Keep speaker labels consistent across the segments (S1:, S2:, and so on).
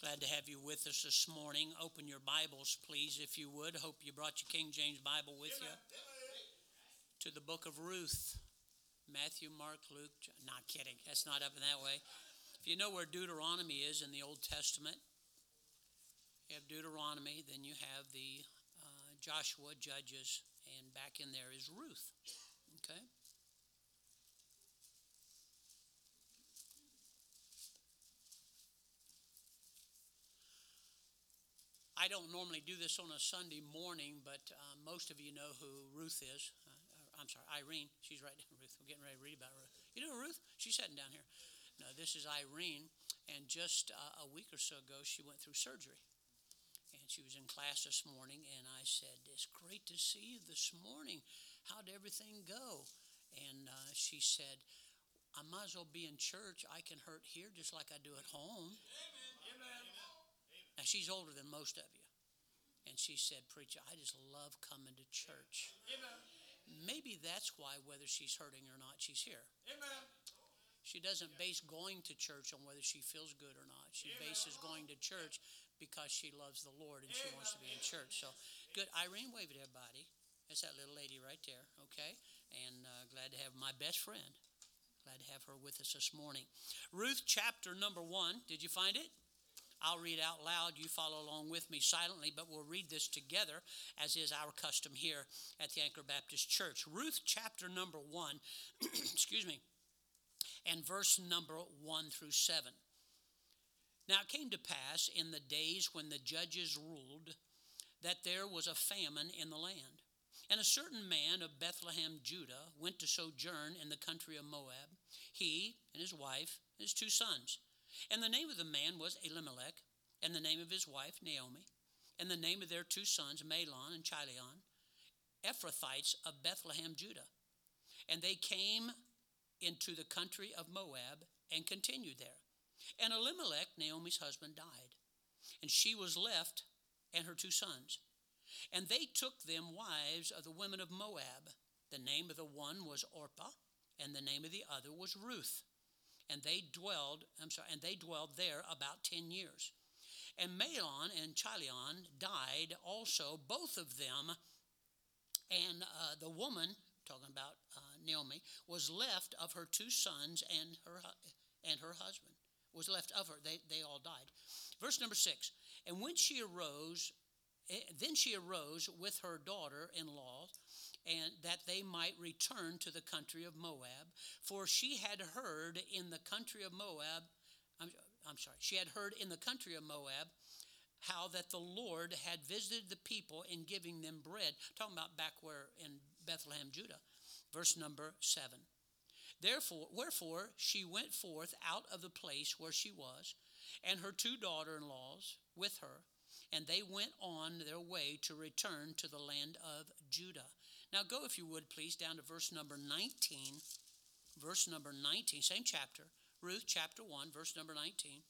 S1: Glad to have you with us this morning. Open your Bibles, please, if you would. Hope you brought your King James Bible with you. To the book of Ruth. Matthew, Mark, Luke. Not kidding. That's not up in that way. If you know where Deuteronomy is in the Old Testament, you have Deuteronomy, then you have the uh, Joshua, Judges, and back in there is Ruth. Okay? I don't normally do this on a Sunday morning, but uh, most of you know who Ruth is. Uh, I'm sorry, Irene. She's right there, Ruth. We're getting ready to read about Ruth. You know Ruth? She's sitting down here. No, this is Irene. And just uh, a week or so ago, she went through surgery. And she was in class this morning, and I said, It's great to see you this morning. How'd everything go? And uh, she said, I might as well be in church. I can hurt here just like I do at home. Now, she's older than most of you. And she said, Preacher, I just love coming to church. Amen. Maybe that's why, whether she's hurting or not, she's here. Amen. She doesn't base going to church on whether she feels good or not. She Amen. bases going to church because she loves the Lord and she wants to be in church. So, good. Irene, wave at everybody. That's that little lady right there, okay? And uh, glad to have my best friend. Glad to have her with us this morning. Ruth chapter number one. Did you find it? I'll read out loud. You follow along with me silently, but we'll read this together, as is our custom here at the Anchor Baptist Church. Ruth chapter number one, excuse me, and verse number one through seven. Now it came to pass in the days when the judges ruled that there was a famine in the land. And a certain man of Bethlehem, Judah, went to sojourn in the country of Moab, he and his wife and his two sons. And the name of the man was Elimelech, and the name of his wife Naomi, and the name of their two sons Mahlon and Chilion, Ephrathites of Bethlehem, Judah. And they came into the country of Moab and continued there. And Elimelech, Naomi's husband, died, and she was left and her two sons. And they took them wives of the women of Moab. The name of the one was Orpah, and the name of the other was Ruth and they dwelled, I'm sorry, and they dwelled there about 10 years. And Mahlon and Chilion died also, both of them. And uh, the woman, talking about uh, Naomi, was left of her two sons and her, and her husband. Was left of her. They, they all died. Verse number six. And when she arose, eh, then she arose with her daughter in law and that they might return to the country of Moab. For she had heard in the country of Moab, I'm, I'm sorry, she had heard in the country of Moab how that the Lord had visited the people in giving them bread. Talking about back where in Bethlehem, Judah. Verse number seven. Therefore, wherefore she went forth out of the place where she was, and her two daughter in laws with her, and they went on their way to return to the land of Judah. Now go, if you would, please, down to verse number 19. Verse number 19, same chapter, Ruth chapter 1, verse number 19.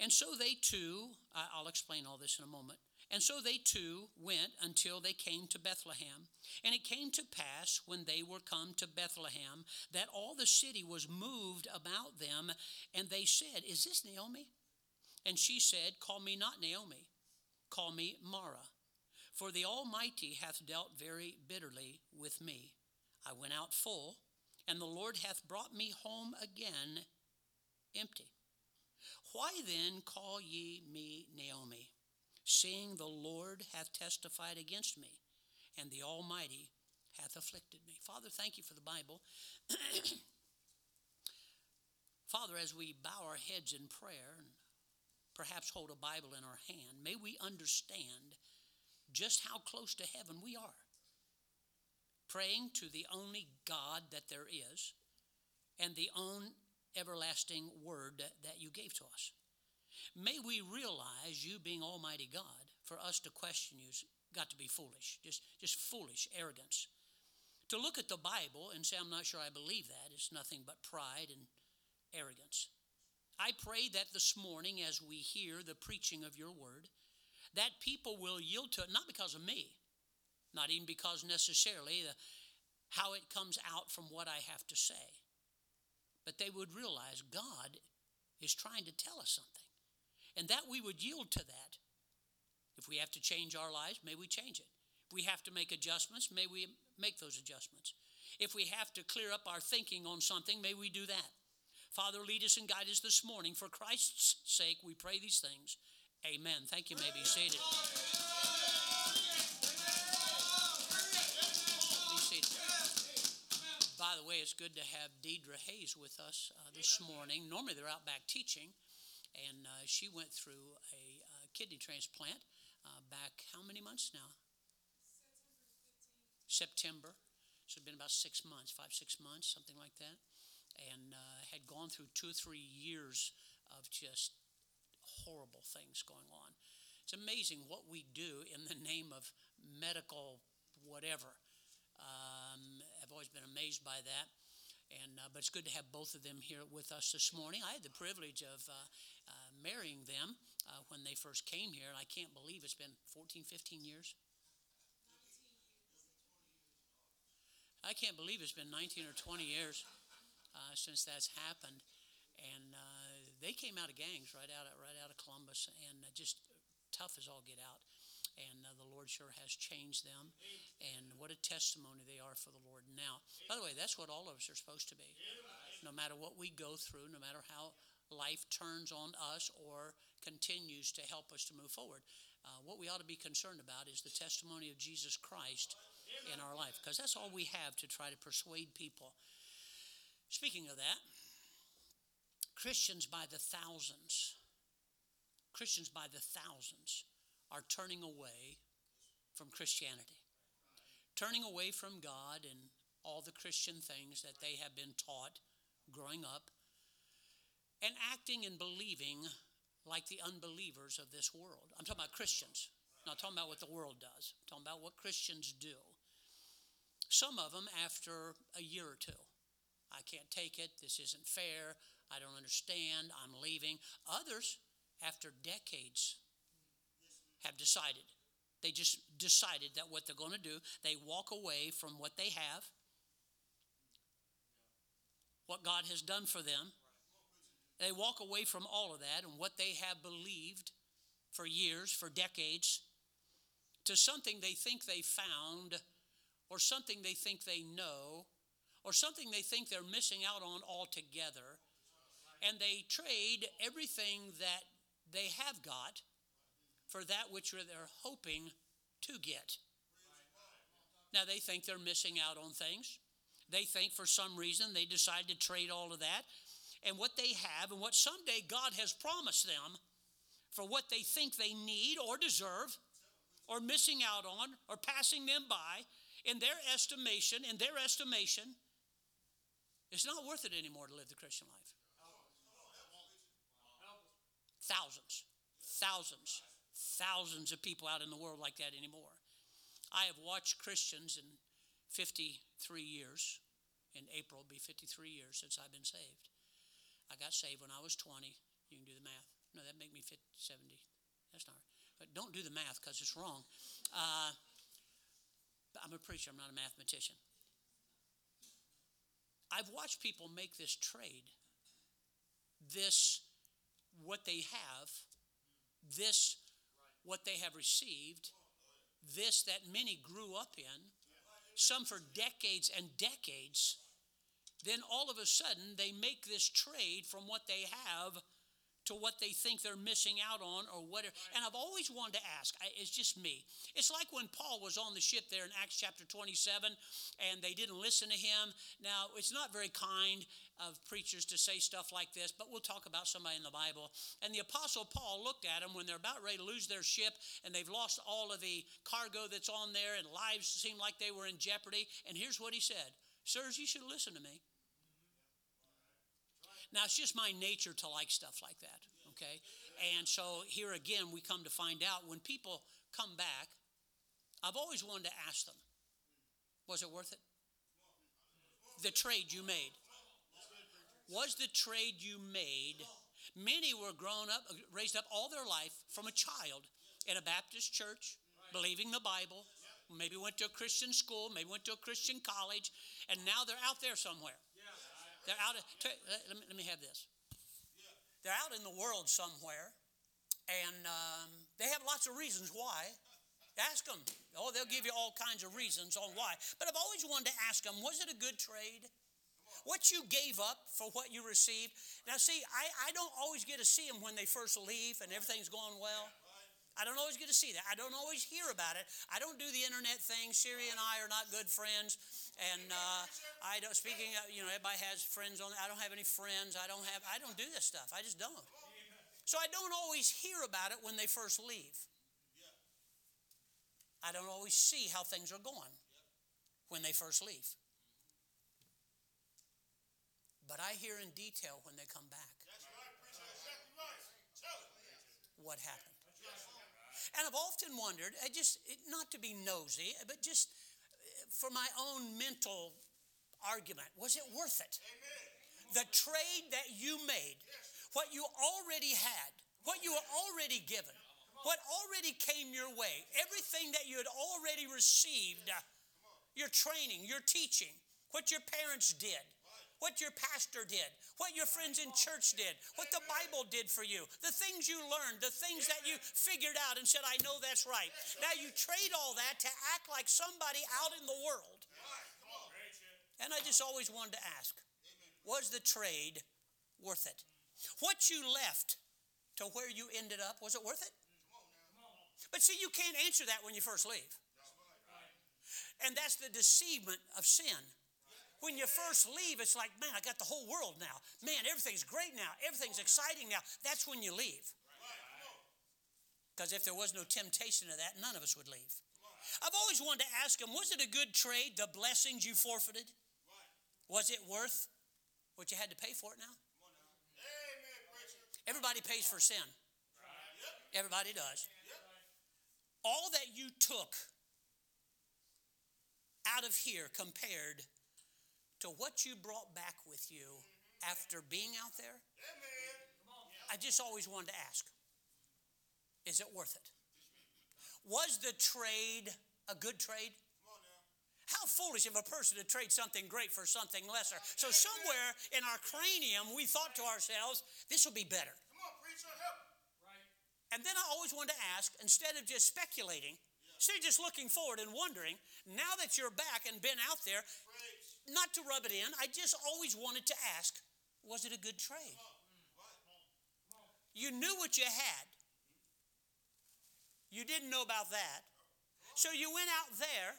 S1: And so they too, I'll explain all this in a moment. And so they too went until they came to Bethlehem. And it came to pass when they were come to Bethlehem that all the city was moved about them. And they said, Is this Naomi? And she said, Call me not Naomi, call me Mara. For the Almighty hath dealt very bitterly with me. I went out full, and the Lord hath brought me home again empty. Why then call ye me Naomi, seeing the Lord hath testified against me, and the Almighty hath afflicted me? Father, thank you for the Bible. Father, as we bow our heads in prayer and perhaps hold a Bible in our hand, may we understand just how close to heaven we are. Praying to the only God that there is and the own everlasting word that you gave to us. May we realize you being Almighty God, for us to question you's got to be foolish, just, just foolish arrogance. To look at the Bible and say, I'm not sure I believe that, is nothing but pride and arrogance. I pray that this morning, as we hear the preaching of your word, that people will yield to it, not because of me, not even because necessarily the, how it comes out from what I have to say, but they would realize God is trying to tell us something. And that we would yield to that. If we have to change our lives, may we change it. If we have to make adjustments, may we make those adjustments. If we have to clear up our thinking on something, may we do that. Father, lead us and guide us this morning. For Christ's sake, we pray these things. Amen. Thank you. May be seated. Be seated. By the way, it's good to have Deidre Hayes with us uh, this morning. Normally they're out back teaching, and uh, she went through a uh, kidney transplant uh, back how many months now? September. So it's been about six months, five, six months, something like that and uh, had gone through two or three years of just horrible things going on. It's amazing what we do in the name of medical whatever. Um, I've always been amazed by that. And, uh, but it's good to have both of them here with us this morning. I had the privilege of uh, uh marrying them uh, when they first came here, and I can't believe it's been 14, 15 years. I can't believe it's been 19 or 20 years uh, since that's happened. And they came out of gangs right out of, right out of Columbus, and uh, just tough as all get out. And uh, the Lord sure has changed them. And what a testimony they are for the Lord now. By the way, that's what all of us are supposed to be. No matter what we go through, no matter how life turns on us or continues to help us to move forward, uh, what we ought to be concerned about is the testimony of Jesus Christ in our life, because that's all we have to try to persuade people Speaking of that, Christians by the thousands, Christians by the thousands are turning away from Christianity, turning away from God and all the Christian things that they have been taught growing up, and acting and believing like the unbelievers of this world. I'm talking about Christians, I'm not talking about what the world does, I'm talking about what Christians do. Some of them after a year or two. I can't take it. This isn't fair. I don't understand. I'm leaving. Others, after decades, have decided. They just decided that what they're going to do, they walk away from what they have, what God has done for them. They walk away from all of that and what they have believed for years, for decades, to something they think they found or something they think they know or something they think they're missing out on altogether. And they trade everything that they have got for that which they're hoping to get. Now, they think they're missing out on things. They think for some reason they decide to trade all of that and what they have and what someday God has promised them for what they think they need or deserve or missing out on or passing them by in their estimation, in their estimation, it's not worth it anymore to live the Christian life. Thousands, thousands, thousands of people out in the world like that anymore. I have watched Christians in 53 years. In April, will be 53 years since I've been saved. I got saved when I was 20. You can do the math. No, that make me 50, 70. That's not right. But don't do the math because it's wrong. Uh, I'm a preacher. I'm not a mathematician. I've watched people make this trade, this what they have, this what they have received, this that many grew up in, some for decades and decades. Then all of a sudden, they make this trade from what they have to what they think they're missing out on or whatever. And I've always wanted to ask, it's just me. It's like when Paul was on the ship there in Acts chapter 27 and they didn't listen to him. Now, it's not very kind of preachers to say stuff like this, but we'll talk about somebody in the Bible. And the apostle Paul looked at them when they're about ready to lose their ship and they've lost all of the cargo that's on there and lives seem like they were in jeopardy. And here's what he said Sirs, you should listen to me. Now, it's just my nature to like stuff like that, okay? And so here again, we come to find out when people come back, I've always wanted to ask them, was it worth it? The trade you made. Was the trade you made? Many were grown up, raised up all their life from a child in a Baptist church, believing the Bible, maybe went to a Christian school, maybe went to a Christian college, and now they're out there somewhere. They're out of, let me, let me have this. They're out in the world somewhere, and um, they have lots of reasons why. Ask them. Oh, they'll give you all kinds of reasons on why. But I've always wanted to ask them was it a good trade? What you gave up for what you received? Now, see, I, I don't always get to see them when they first leave and everything's going well. I don't always get to see that. I don't always hear about it. I don't do the internet thing. Siri and I are not good friends. And uh, I don't, speaking of, you know, everybody has friends on, I don't have any friends. I don't have, I don't do this stuff. I just don't. So I don't always hear about it when they first leave. I don't always see how things are going when they first leave. But I hear in detail when they come back what happened. And I've often wondered, uh, just uh, not to be nosy, uh, but just for my own mental argument, was it worth it? The trade that you made, what you already had, what you were already given, what already came your way, everything that you had already received, your training, your teaching, what your parents did, what your pastor did, what your friends in church did, what the Bible did for you, the things you learned, the things that you figured out and said, I know that's right. Now you trade all that to act like somebody out in the world. And I just always wanted to ask was the trade worth it? What you left to where you ended up, was it worth it? But see, you can't answer that when you first leave. And that's the deceivement of sin. When you first leave, it's like, man, I got the whole world now. Man, everything's great now. Everything's exciting now. That's when you leave. Because if there was no temptation of that, none of us would leave. I've always wanted to ask him, was it a good trade, the blessings you forfeited? Was it worth what you had to pay for it now? Everybody pays for sin. Everybody does. All that you took out of here compared to what you brought back with you after being out there? I just always wanted to ask is it worth it? Was the trade a good trade? How foolish of a person to trade something great for something lesser. So, somewhere in our cranium, we thought to ourselves, this will be better. And then I always wanted to ask, instead of just speculating, instead of just looking forward and wondering, now that you're back and been out there, not to rub it in, I just always wanted to ask was it a good trade? You knew what you had, you didn't know about that. So you went out there,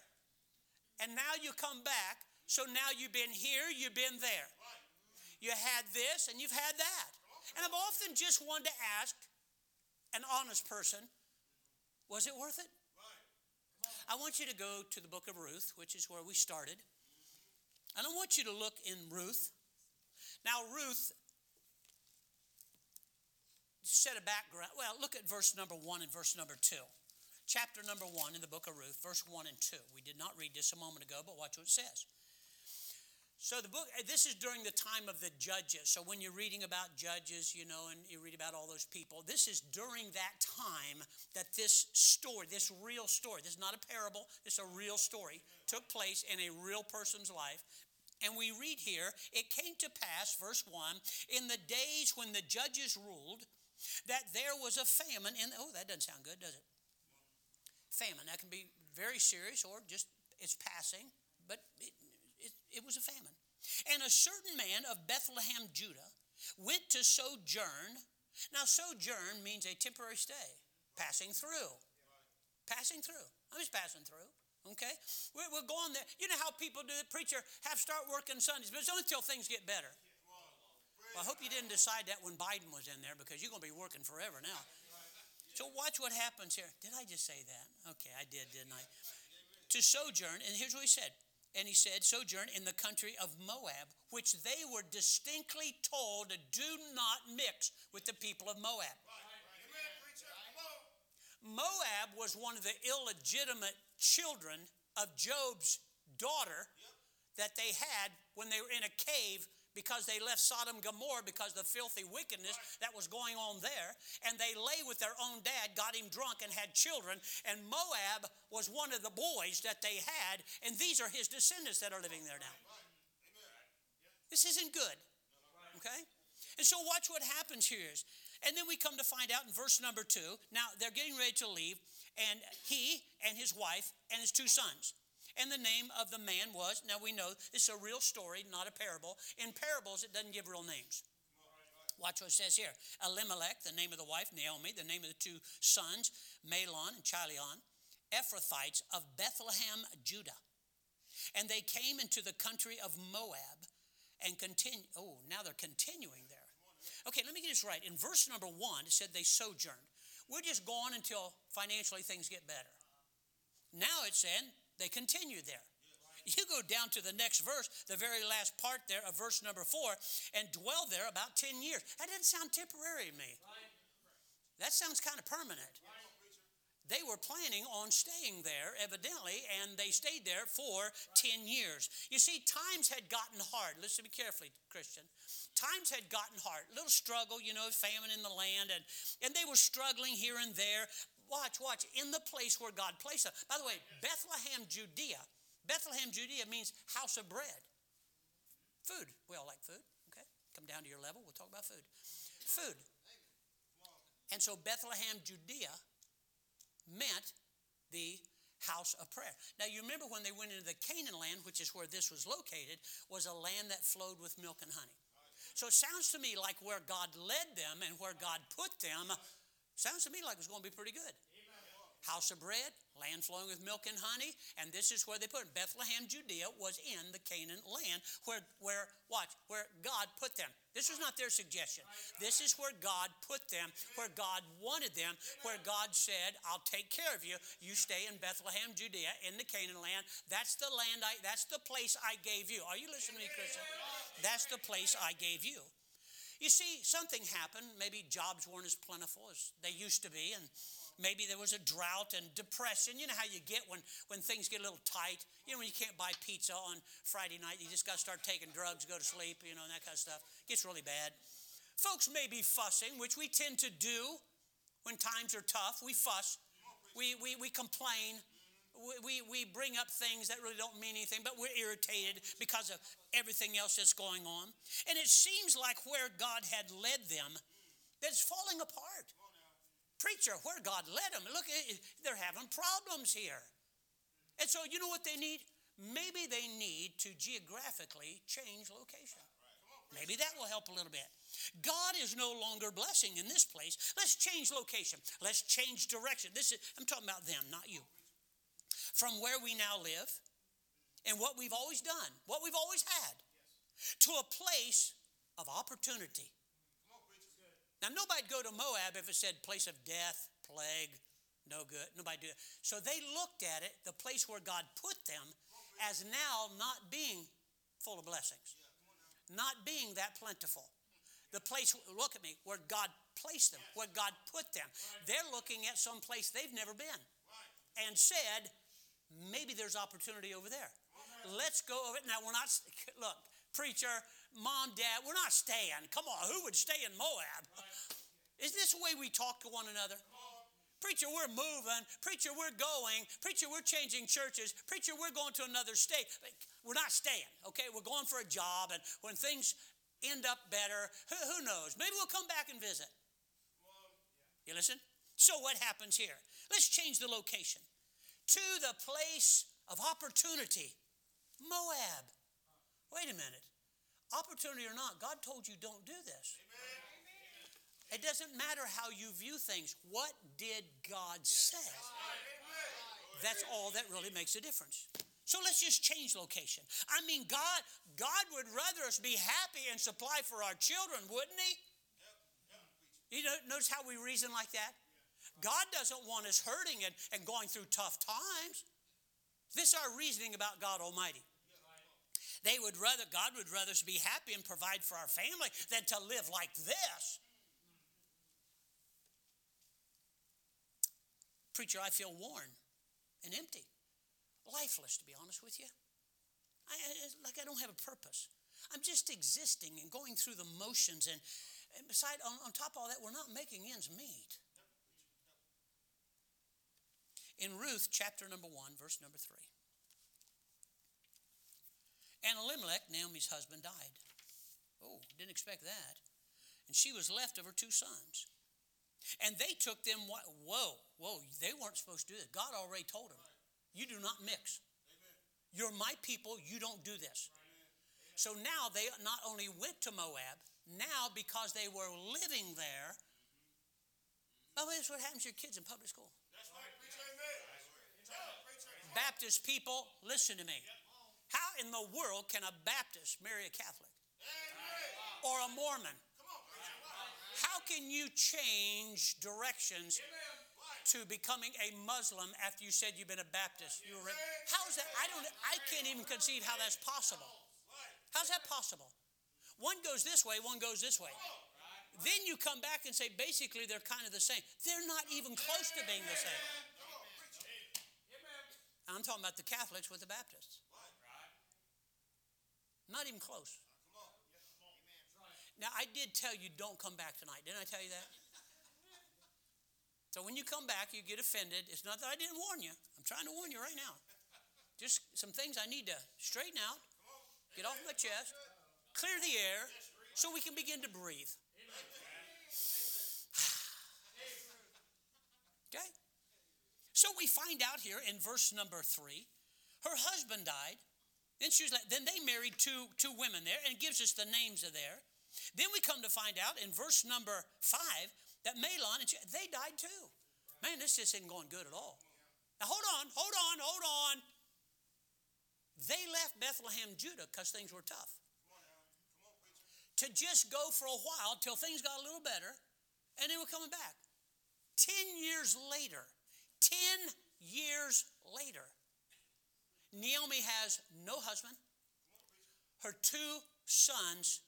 S1: and now you come back. So now you've been here, you've been there. You had this, and you've had that. And I've often just wanted to ask an honest person was it worth it? I want you to go to the book of Ruth, which is where we started. And I want you to look in Ruth. Now, Ruth set a background. Well, look at verse number one and verse number two. Chapter number one in the book of Ruth, verse one and two. We did not read this a moment ago, but watch what it says. So the book, this is during the time of the judges. So when you're reading about judges, you know, and you read about all those people, this is during that time that this story, this real story, this is not a parable, this a real story, took place in a real person's life. And we read here, it came to pass, verse 1, in the days when the judges ruled, that there was a famine in, oh, that doesn't sound good, does it? Famine, that can be very serious or just it's passing, but it, it, it was a famine. And a certain man of Bethlehem, Judah, went to sojourn. Now, sojourn means a temporary stay, passing through. Passing through. I'm just passing through. Okay? We're, we're going there. You know how people do it? Preacher, have start working Sundays, but it's only until things get better. Well, I hope you didn't decide that when Biden was in there because you're going to be working forever now. So watch what happens here. Did I just say that? Okay, I did, didn't I? To sojourn, and here's what he said. And he said, sojourn in the country of Moab, which they were distinctly told to do not mix with the people of Moab. Moab was one of the illegitimate children of Job's daughter that they had when they were in a cave because they left Sodom and Gomorrah because of the filthy wickedness that was going on there. And they lay with their own dad, got him drunk, and had children. And Moab was one of the boys that they had. And these are his descendants that are living there now. This isn't good. Okay? And so watch what happens here is, and then we come to find out in verse number two. Now they're getting ready to leave, and he and his wife and his two sons. And the name of the man was, now we know this is a real story, not a parable. In parables, it doesn't give real names. Watch what it says here Elimelech, the name of the wife, Naomi, the name of the two sons, Mahlon and Chilion, Ephrathites of Bethlehem, Judah. And they came into the country of Moab and continue. Oh, now they're continuing there. Okay, let me get this right. In verse number one, it said they sojourned. We're just going until financially things get better. Now it's saying they continue there. You go down to the next verse, the very last part there of verse number four, and dwell there about 10 years. That doesn't sound temporary to me. That sounds kind of permanent they were planning on staying there, evidently, and they stayed there for 10 years. You see, times had gotten hard. Listen to me carefully, Christian. Times had gotten hard. Little struggle, you know, famine in the land, and, and they were struggling here and there. Watch, watch, in the place where God placed them. By the way, Bethlehem, Judea. Bethlehem, Judea means house of bread. Food. We all like food, okay? Come down to your level, we'll talk about food. Food. And so Bethlehem, Judea meant the house of prayer. Now, you remember when they went into the Canaan land, which is where this was located, was a land that flowed with milk and honey. So it sounds to me like where God led them and where God put them, sounds to me like it's going to be pretty good house of bread, land flowing with milk and honey, and this is where they put it. Bethlehem, Judea was in the Canaan land where, where, watch, where God put them. This was not their suggestion. This is where God put them, where God wanted them, where God said, I'll take care of you. You stay in Bethlehem, Judea, in the Canaan land. That's the land I, that's the place I gave you. Are you listening to me, Christian? That's the place I gave you. You see, something happened. Maybe jobs weren't as plentiful as they used to be, and Maybe there was a drought and depression. You know how you get when, when things get a little tight. You know, when you can't buy pizza on Friday night, you just got to start taking drugs, go to sleep, you know, and that kind of stuff. It gets really bad. Folks may be fussing, which we tend to do when times are tough. We fuss, we, we, we complain, we, we bring up things that really don't mean anything, but we're irritated because of everything else that's going on. And it seems like where God had led them, that's falling apart preacher where God led them. Look, eh, eh, they're having problems here. And so, you know what they need? Maybe they need to geographically change location. Maybe that will help a little bit. God is no longer blessing in this place. Let's change location. Let's change direction. This is I'm talking about them, not you. From where we now live and what we've always done, what we've always had, to a place of opportunity now, nobody'd go to Moab if it said place of death, plague, no good. Nobody do it. So they looked at it, the place where God put them, as now not being full of blessings, not being that plentiful. The place, look at me, where God placed them, where God put them. They're looking at some place they've never been and said, maybe there's opportunity over there. Let's go over it. Now, we're not, look, preacher, mom, dad, we're not staying. Come on, who would stay in Moab? Is this the way we talk to one another? Preacher, we're moving. Preacher, we're going. Preacher, we're changing churches. Preacher, we're going to another state. We're not staying, okay? We're going for a job, and when things end up better, who, who knows? Maybe we'll come back and visit. You listen? So, what happens here? Let's change the location to the place of opportunity Moab. Wait a minute. Opportunity or not, God told you don't do this. It doesn't matter how you view things. What did God say? That's all that really makes a difference. So let's just change location. I mean, God, God would rather us be happy and supply for our children, wouldn't He? You know, notice how we reason like that? God doesn't want us hurting and, and going through tough times. This is our reasoning about God Almighty. They would rather, God would rather us be happy and provide for our family than to live like this. Preacher, I feel worn and empty, lifeless, to be honest with you. I, like I don't have a purpose. I'm just existing and going through the motions. And, and beside, on, on top of all that, we're not making ends meet. In Ruth chapter number one, verse number three. And Elimelech, Naomi's husband, died. Oh, didn't expect that. and she was left of her two sons. And they took them, whoa, whoa, they weren't supposed to do this. God already told them, you do not mix. You're my people, you don't do this. So now they not only went to Moab, now because they were living there, oh, that's what happens to your kids in public school. That's right, preach amen. Baptist people, listen to me. How in the world can a Baptist marry a Catholic? Or a Mormon? How can you change directions to becoming a Muslim after you said you've been a Baptist? You were, how is that? I don't. I can't even conceive how that's possible. How's that possible? One goes this way, one goes this way. Then you come back and say basically they're kind of the same. They're not even close to being the same. I'm talking about the Catholics with the Baptists. Not even close. Now, I did tell you don't come back tonight. Didn't I tell you that? So when you come back, you get offended. It's not that I didn't warn you. I'm trying to warn you right now. Just some things I need to straighten out, get off my chest, clear the air, so we can begin to breathe. okay? So we find out here in verse number three, her husband died. Then she was like, then they married two, two women there, and gives us the names of there. Then we come to find out in verse number five that Mahlon and she, they died too. Man, this just isn't going good at all. Now hold on, hold on, hold on. They left Bethlehem, Judah, because things were tough. To just go for a while till things got a little better, and they were coming back. Ten years later, ten years later, Naomi has no husband. Her two sons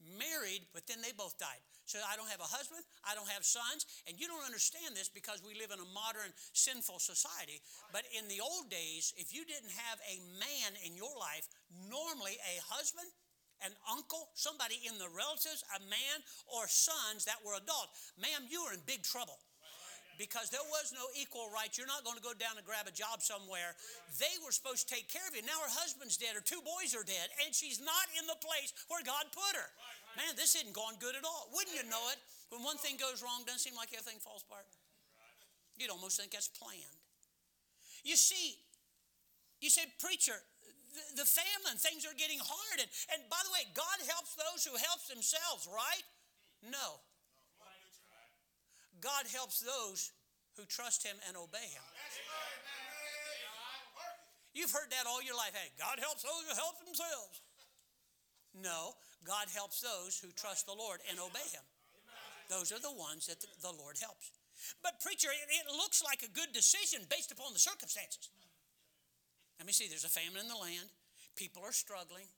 S1: married, but then they both died. So I don't have a husband, I don't have sons, and you don't understand this because we live in a modern sinful society. But in the old days, if you didn't have a man in your life, normally a husband, an uncle, somebody in the relatives, a man, or sons that were adults, ma'am, you were in big trouble because there was no equal rights. You're not going to go down and grab a job somewhere. They were supposed to take care of you. Now her husband's dead, her two boys are dead, and she's not in the place where God put her. Man, this isn't going good at all. Wouldn't you know it? When one thing goes wrong, doesn't seem like everything falls apart. You'd almost think that's planned. You see, you say, preacher, the, the famine, things are getting hard. And, and by the way, God helps those who helps themselves, right? No. God helps those who trust Him and obey Him. You've heard that all your life. Hey, God helps those who help themselves. No, God helps those who trust the Lord and obey Him. Those are the ones that the Lord helps. But, preacher, it looks like a good decision based upon the circumstances. Let me see, there's a famine in the land, people are struggling.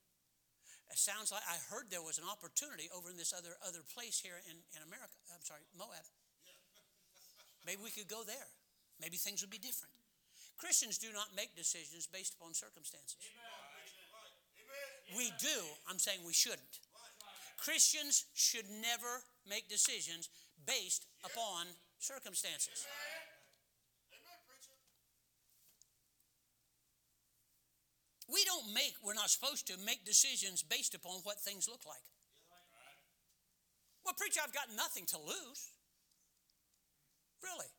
S1: It sounds like I heard there was an opportunity over in this other, other place here in, in America. I'm sorry, Moab. Maybe we could go there. Maybe things would be different. Christians do not make decisions based upon circumstances. We do. I'm saying we shouldn't. Christians should never make decisions based upon circumstances. We don't make, we're not supposed to make decisions based upon what things look like. Well, preacher, I've got nothing to lose. Really?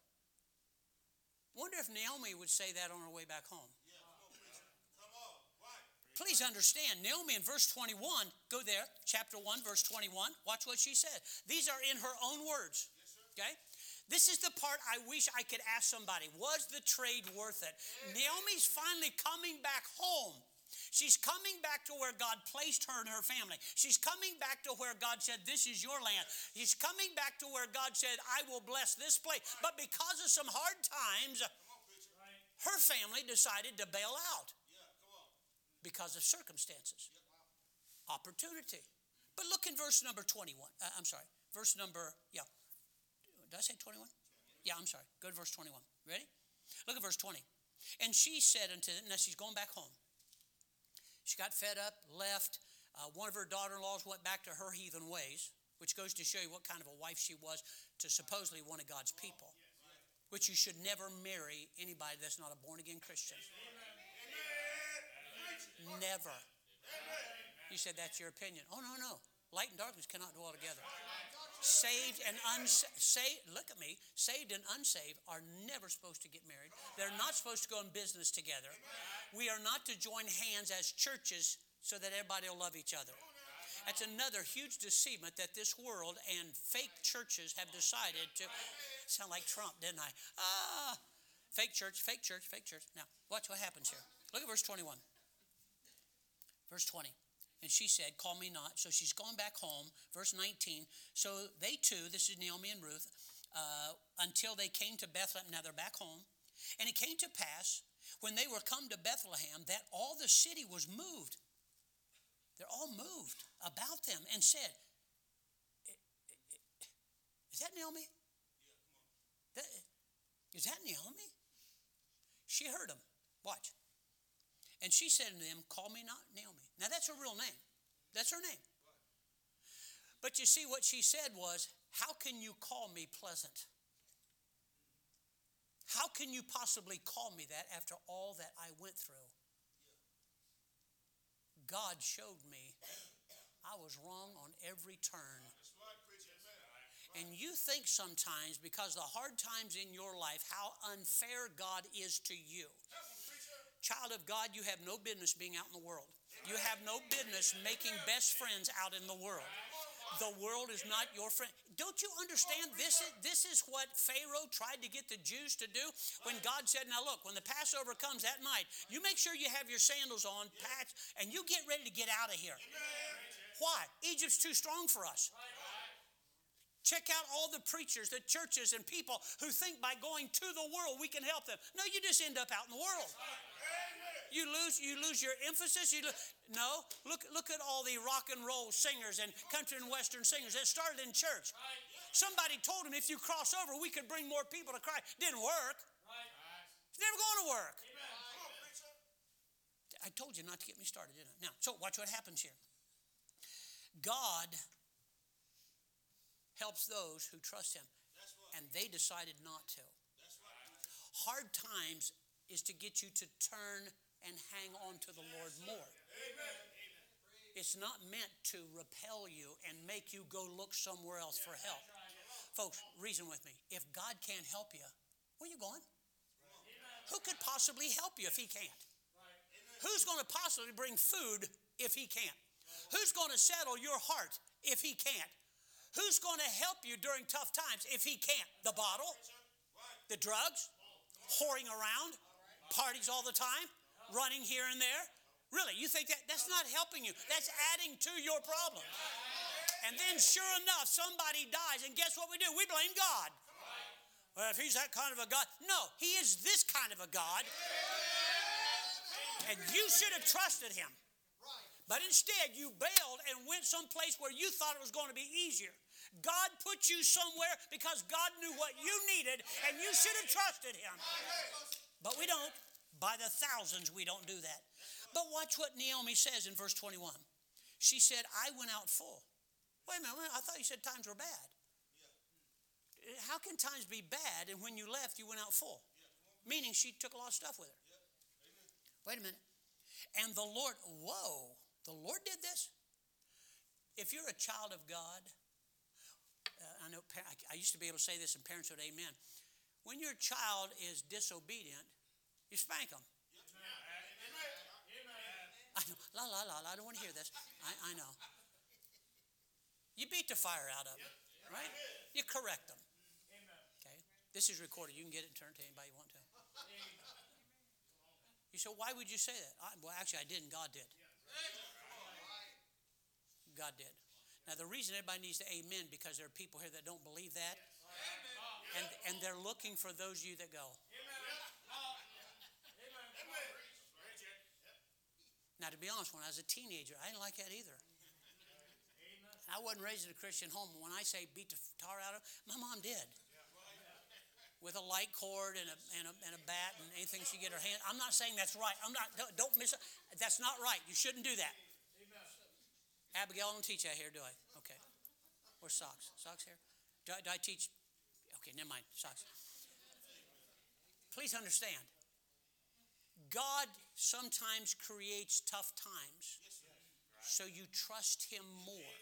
S1: Wonder if Naomi would say that on her way back home. Please understand, Naomi in verse 21, go there, chapter 1, verse 21. Watch what she said. These are in her own words. Okay? This is the part I wish I could ask somebody Was the trade worth it? Naomi's finally coming back home. She's coming back to where God placed her and her family. She's coming back to where God said, This is your land. She's coming back to where God said, I will bless this place. But because of some hard times, her family decided to bail out because of circumstances, opportunity. But look in verse number 21. Uh, I'm sorry, verse number, yeah. Did I say 21? Yeah, I'm sorry. Go to verse 21. Ready? Look at verse 20. And she said unto them, now she's going back home. She got fed up, left. Uh, one of her daughter in laws went back to her heathen ways, which goes to show you what kind of a wife she was to supposedly one of God's people. Which you should never marry anybody that's not a born again Christian. Never. You said that's your opinion. Oh, no, no. Light and darkness cannot dwell together. Saved and unsaved, look at me, saved and unsaved are never supposed to get married. They're not supposed to go in business together. We are not to join hands as churches so that everybody will love each other. That's another huge deceivement that this world and fake churches have decided to sound like Trump, didn't I? Ah, fake church, fake church, fake church. Now, watch what happens here. Look at verse 21. Verse 20. And she said, Call me not. So she's going back home. Verse 19. So they too, this is Naomi and Ruth, uh, until they came to Bethlehem. Now they're back home. And it came to pass when they were come to Bethlehem that all the city was moved. They're all moved about them and said, Is that Naomi? Is that Naomi? She heard them. Watch. And she said to them, Call me not Naomi. Now that's her real name. That's her name. But you see, what she said was, How can you call me pleasant? How can you possibly call me that after all that I went through? God showed me I was wrong on every turn. And you think sometimes, because the hard times in your life, how unfair God is to you. Child of God, you have no business being out in the world. You have no business making best friends out in the world. The world is not your friend. Don't you understand this? Is, this is what Pharaoh tried to get the Jews to do when God said, Now look, when the Passover comes that night, you make sure you have your sandals on, patch, and you get ready to get out of here. Why? Egypt's too strong for us. Check out all the preachers, the churches, and people who think by going to the world we can help them. No, you just end up out in the world. You lose, you lose your emphasis. You no, look, look at all the rock and roll singers and country and western singers that started in church. Somebody told them if you cross over, we could bring more people to Christ. Didn't work. It's never going to work. I told you not to get me started, didn't I? Now, so watch what happens here. God helps those who trust Him, and they decided not to. Hard times is to get you to turn and hang on to the Lord more. It's not meant to repel you and make you go look somewhere else for help. Folks, reason with me. If God can't help you, where are you going? Who could possibly help you if He can't? Who's going to possibly bring food if He can't? Who's going to settle your heart if He can't? Who's going to help you during tough times if He can't? The bottle? The drugs? Whoring around? Parties all the time? Running here and there? Really, you think that that's not helping you? That's adding to your problem. And then, sure enough, somebody dies, and guess what we do? We blame God. Well, if he's that kind of a God, no, he is this kind of a God. And you should have trusted him. But instead, you bailed and went someplace where you thought it was going to be easier. God put you somewhere because God knew what you needed, and you should have trusted him. But we don't. By the thousands, we don't do that. But watch what Naomi says in verse 21. She said, I went out full. Wait a minute, I thought you said times were bad. How can times be bad and when you left, you went out full? Meaning she took a lot of stuff with her. Wait a minute. And the Lord, whoa, the Lord did this? If you're a child of God, uh, I know I used to be able to say this and parents would amen. When your child is disobedient, you spank them. I know. La, la, la, la. I don't want to hear this. I, I know. You beat the fire out of them, right? You correct them. Okay? This is recorded. You can get it and turn it to anybody you want to. You say, why would you say that? I, well, actually, I didn't. God did. God did. Now, the reason everybody needs to amen because there are people here that don't believe that. And, and they're looking for those of you that go. Now, to be honest, when I was a teenager, I didn't like that either. I wasn't raised in a Christian home. When I say beat the tar out of, my mom did. With a light cord and a, and a, and a bat and anything she get her hand. I'm not saying that's right. I'm not. Don't miss. That's not right. You shouldn't do that. Abigail, I don't teach that here, do I? Okay. Where's socks? Socks here? Do do I teach? Okay, never mind. Socks. Please understand. God sometimes creates tough times so you trust Him more.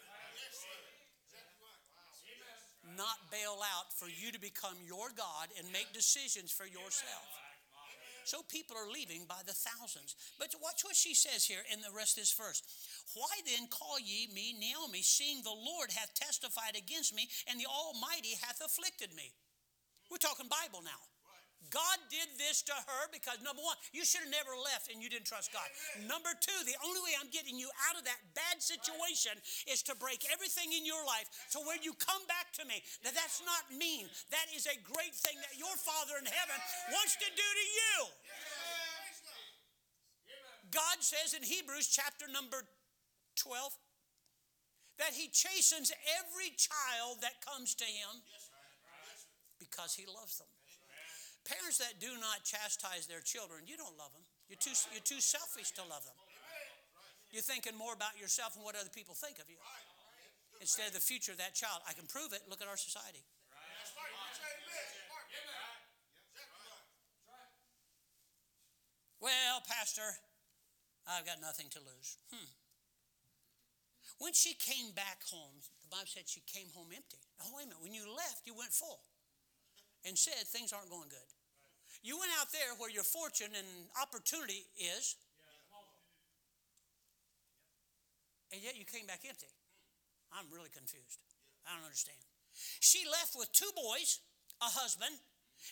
S1: not bail out for you to become your God and make decisions for yourself. So people are leaving by the thousands. But watch what she says here in the rest of this verse. Why then call ye me Naomi, seeing the Lord hath testified against me, and the Almighty hath afflicted me? We're talking Bible now. God did this to her because number one, you should have never left and you didn't trust God. Number two, the only way I'm getting you out of that bad situation is to break everything in your life to where you come back to me. Now, that's not mean. That is a great thing that your Father in heaven wants to do to you. God says in Hebrews chapter number 12 that He chastens every child that comes to Him because He loves them. Parents that do not chastise their children, you don't love them. You're too, you're too selfish to love them. You're thinking more about yourself and what other people think of you instead of the future of that child. I can prove it. Look at our society. Well, Pastor, I've got nothing to lose. Hmm. When she came back home, the Bible said she came home empty. Oh, wait a minute. When you left, you went full and said things aren't going good. You went out there where your fortune and opportunity is, and yet you came back empty. I'm really confused. I don't understand. She left with two boys, a husband,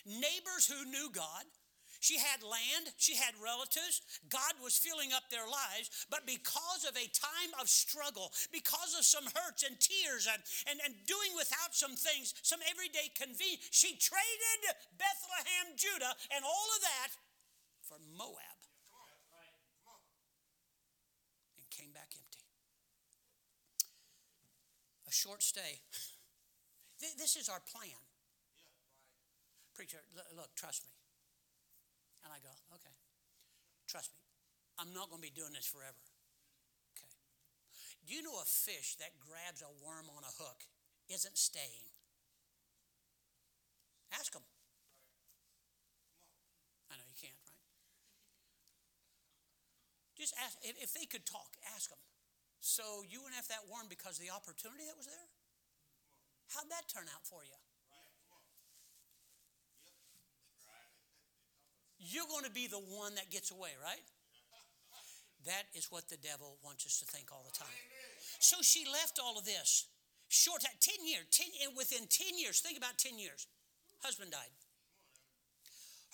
S1: neighbors who knew God, she had land, she had relatives. God was filling up their lives. But because of a time of struggle, because of some hurts and tears and, and, and doing without some things, some everyday convenience, she traded Bethlehem, Judah, and all of that for Moab. And came back empty. A short stay. This is our plan. Preacher, look, trust me. And I go, okay, trust me, I'm not going to be doing this forever. Okay. Do you know a fish that grabs a worm on a hook isn't staying? Ask them. I know you can't, right? Just ask, if, they could talk, ask them. So you went after that worm because the opportunity that was there? How'd that turn out for you? You're going to be the one that gets away, right? That is what the devil wants us to think all the time. So she left all of this. Short time, 10 years, 10, within 10 years, think about 10 years, husband died.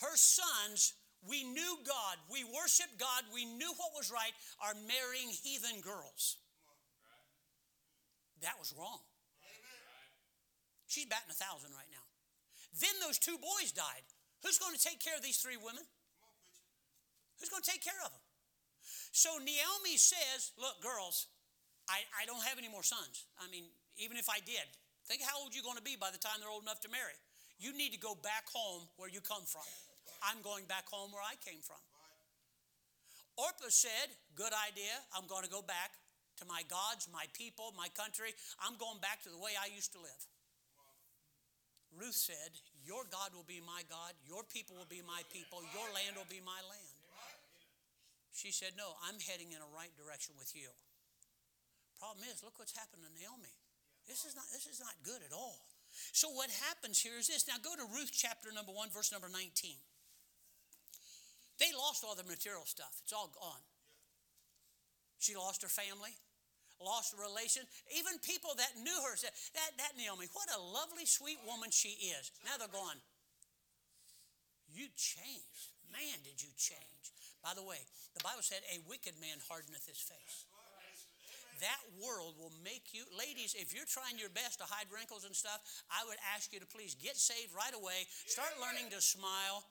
S1: Her sons, we knew God, we worshiped God, we knew what was right, are marrying heathen girls. That was wrong. She's batting a thousand right now. Then those two boys died. Who's going to take care of these three women? Who's going to take care of them? So Naomi says, Look, girls, I, I don't have any more sons. I mean, even if I did, think how old you're going to be by the time they're old enough to marry. You need to go back home where you come from. I'm going back home where I came from. Orpah said, Good idea. I'm going to go back to my gods, my people, my country. I'm going back to the way I used to live. Ruth said, Your God will be my God, your people will be my people, your land will be my land. She said, No, I'm heading in a right direction with you. Problem is, look what's happened to Naomi. This is not, this is not good at all. So what happens here is this. Now go to Ruth chapter number 1, verse number 19. They lost all the material stuff. It's all gone. She lost her family lost relation. Even people that knew her said, that, that Naomi, what a lovely, sweet woman she is. Now they're going, You changed. Man, did you change. By the way, the Bible said, A wicked man hardeneth his face. That world will make you, ladies, if you're trying your best to hide wrinkles and stuff, I would ask you to please get saved right away. Start learning to smile.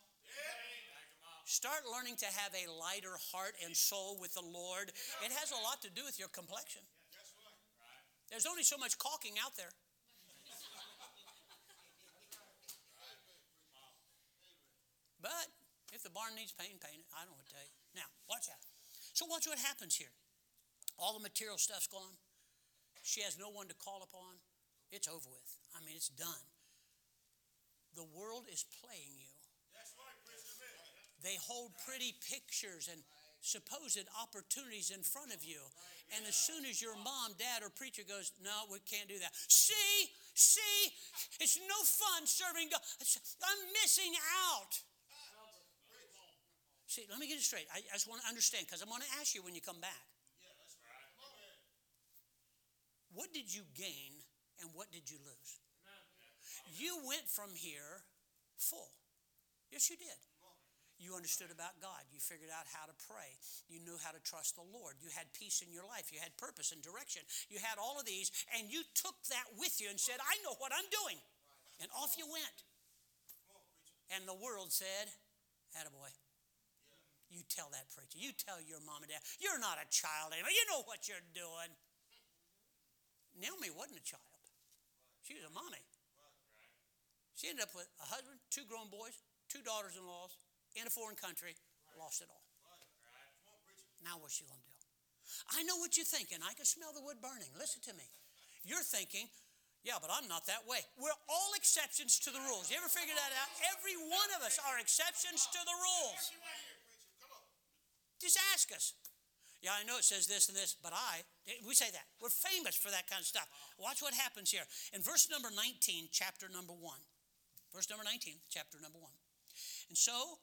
S1: Start learning to have a lighter heart and soul with the Lord. It has a lot to do with your complexion. There's only so much caulking out there. But if the barn needs paint, paint it. I don't know what to tell you. Now, watch out. So watch what happens here. All the material stuff's gone. She has no one to call upon. It's over with. I mean, it's done. The world is playing you. They hold pretty pictures and supposed opportunities in front of you. And as soon as your mom, dad, or preacher goes, No, we can't do that. See, see, it's no fun serving God. I'm missing out. See, let me get it straight. I, I just want to understand because I'm going to ask you when you come back. What did you gain and what did you lose? You went from here full. Yes, you did. You understood about God. You figured out how to pray. You knew how to trust the Lord. You had peace in your life. You had purpose and direction. You had all of these, and you took that with you and said, I know what I'm doing. And off you went. And the world said, Attaboy. You tell that preacher. You tell your mom and dad, you're not a child anymore. You know what you're doing. Naomi wasn't a child. She was a mommy. She ended up with a husband, two grown boys, two daughters in laws, in a foreign country, lost it all. Now what's she going to do? I know what you're thinking. I can smell the wood burning. Listen to me. You're thinking, yeah, but I'm not that way. We're all exceptions to the rules. You ever figure that out? Every one of us are exceptions to the rules. Just ask us. Yeah, I know it says this and this, but I, we say that. We're famous for that kind of stuff. Watch what happens here. In verse number 19, chapter number 1. Verse number 19, chapter number 1. And so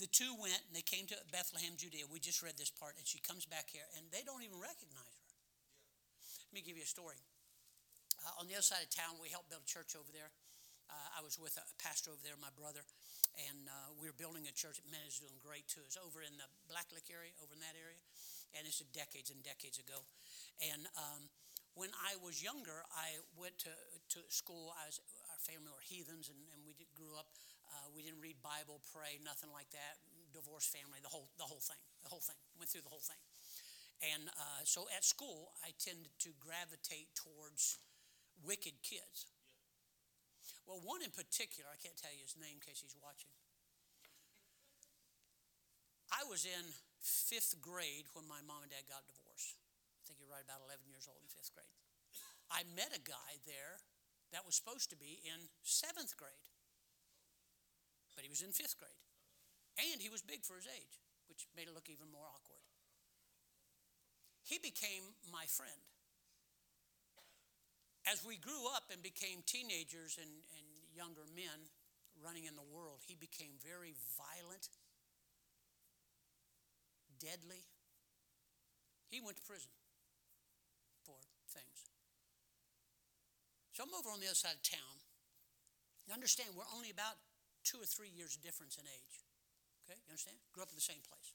S1: the two went and they came to Bethlehem, Judea. We just read this part, and she comes back here, and they don't even recognize her. Let me give you a story. Uh, on the other side of town, we helped build a church over there. Uh, I was with a pastor over there, my brother, and uh, we were building a church. Man is doing great too. It's over in the Blacklick area, over in that area, and it's decades and decades ago. And um, when I was younger, I went to, to school. I was, our family were heathens, and, and we did, grew up uh, we didn't read Bible, pray, nothing like that. Divorced family, the whole, the whole thing, the whole thing. Went through the whole thing. And uh, so at school, I tended to gravitate towards wicked kids. Well, one in particular, I can't tell you his name in case he's watching. I was in fifth grade when my mom and dad got divorced. I think you're right about 11 years old in fifth grade. I met a guy there that was supposed to be in seventh grade but he was in fifth grade. And he was big for his age, which made it look even more awkward. He became my friend. As we grew up and became teenagers and, and younger men running in the world, he became very violent, deadly. He went to prison for things. So I'm over on the other side of town. You understand, we're only about two or three years difference in age. Okay, you understand? Grew up in the same place.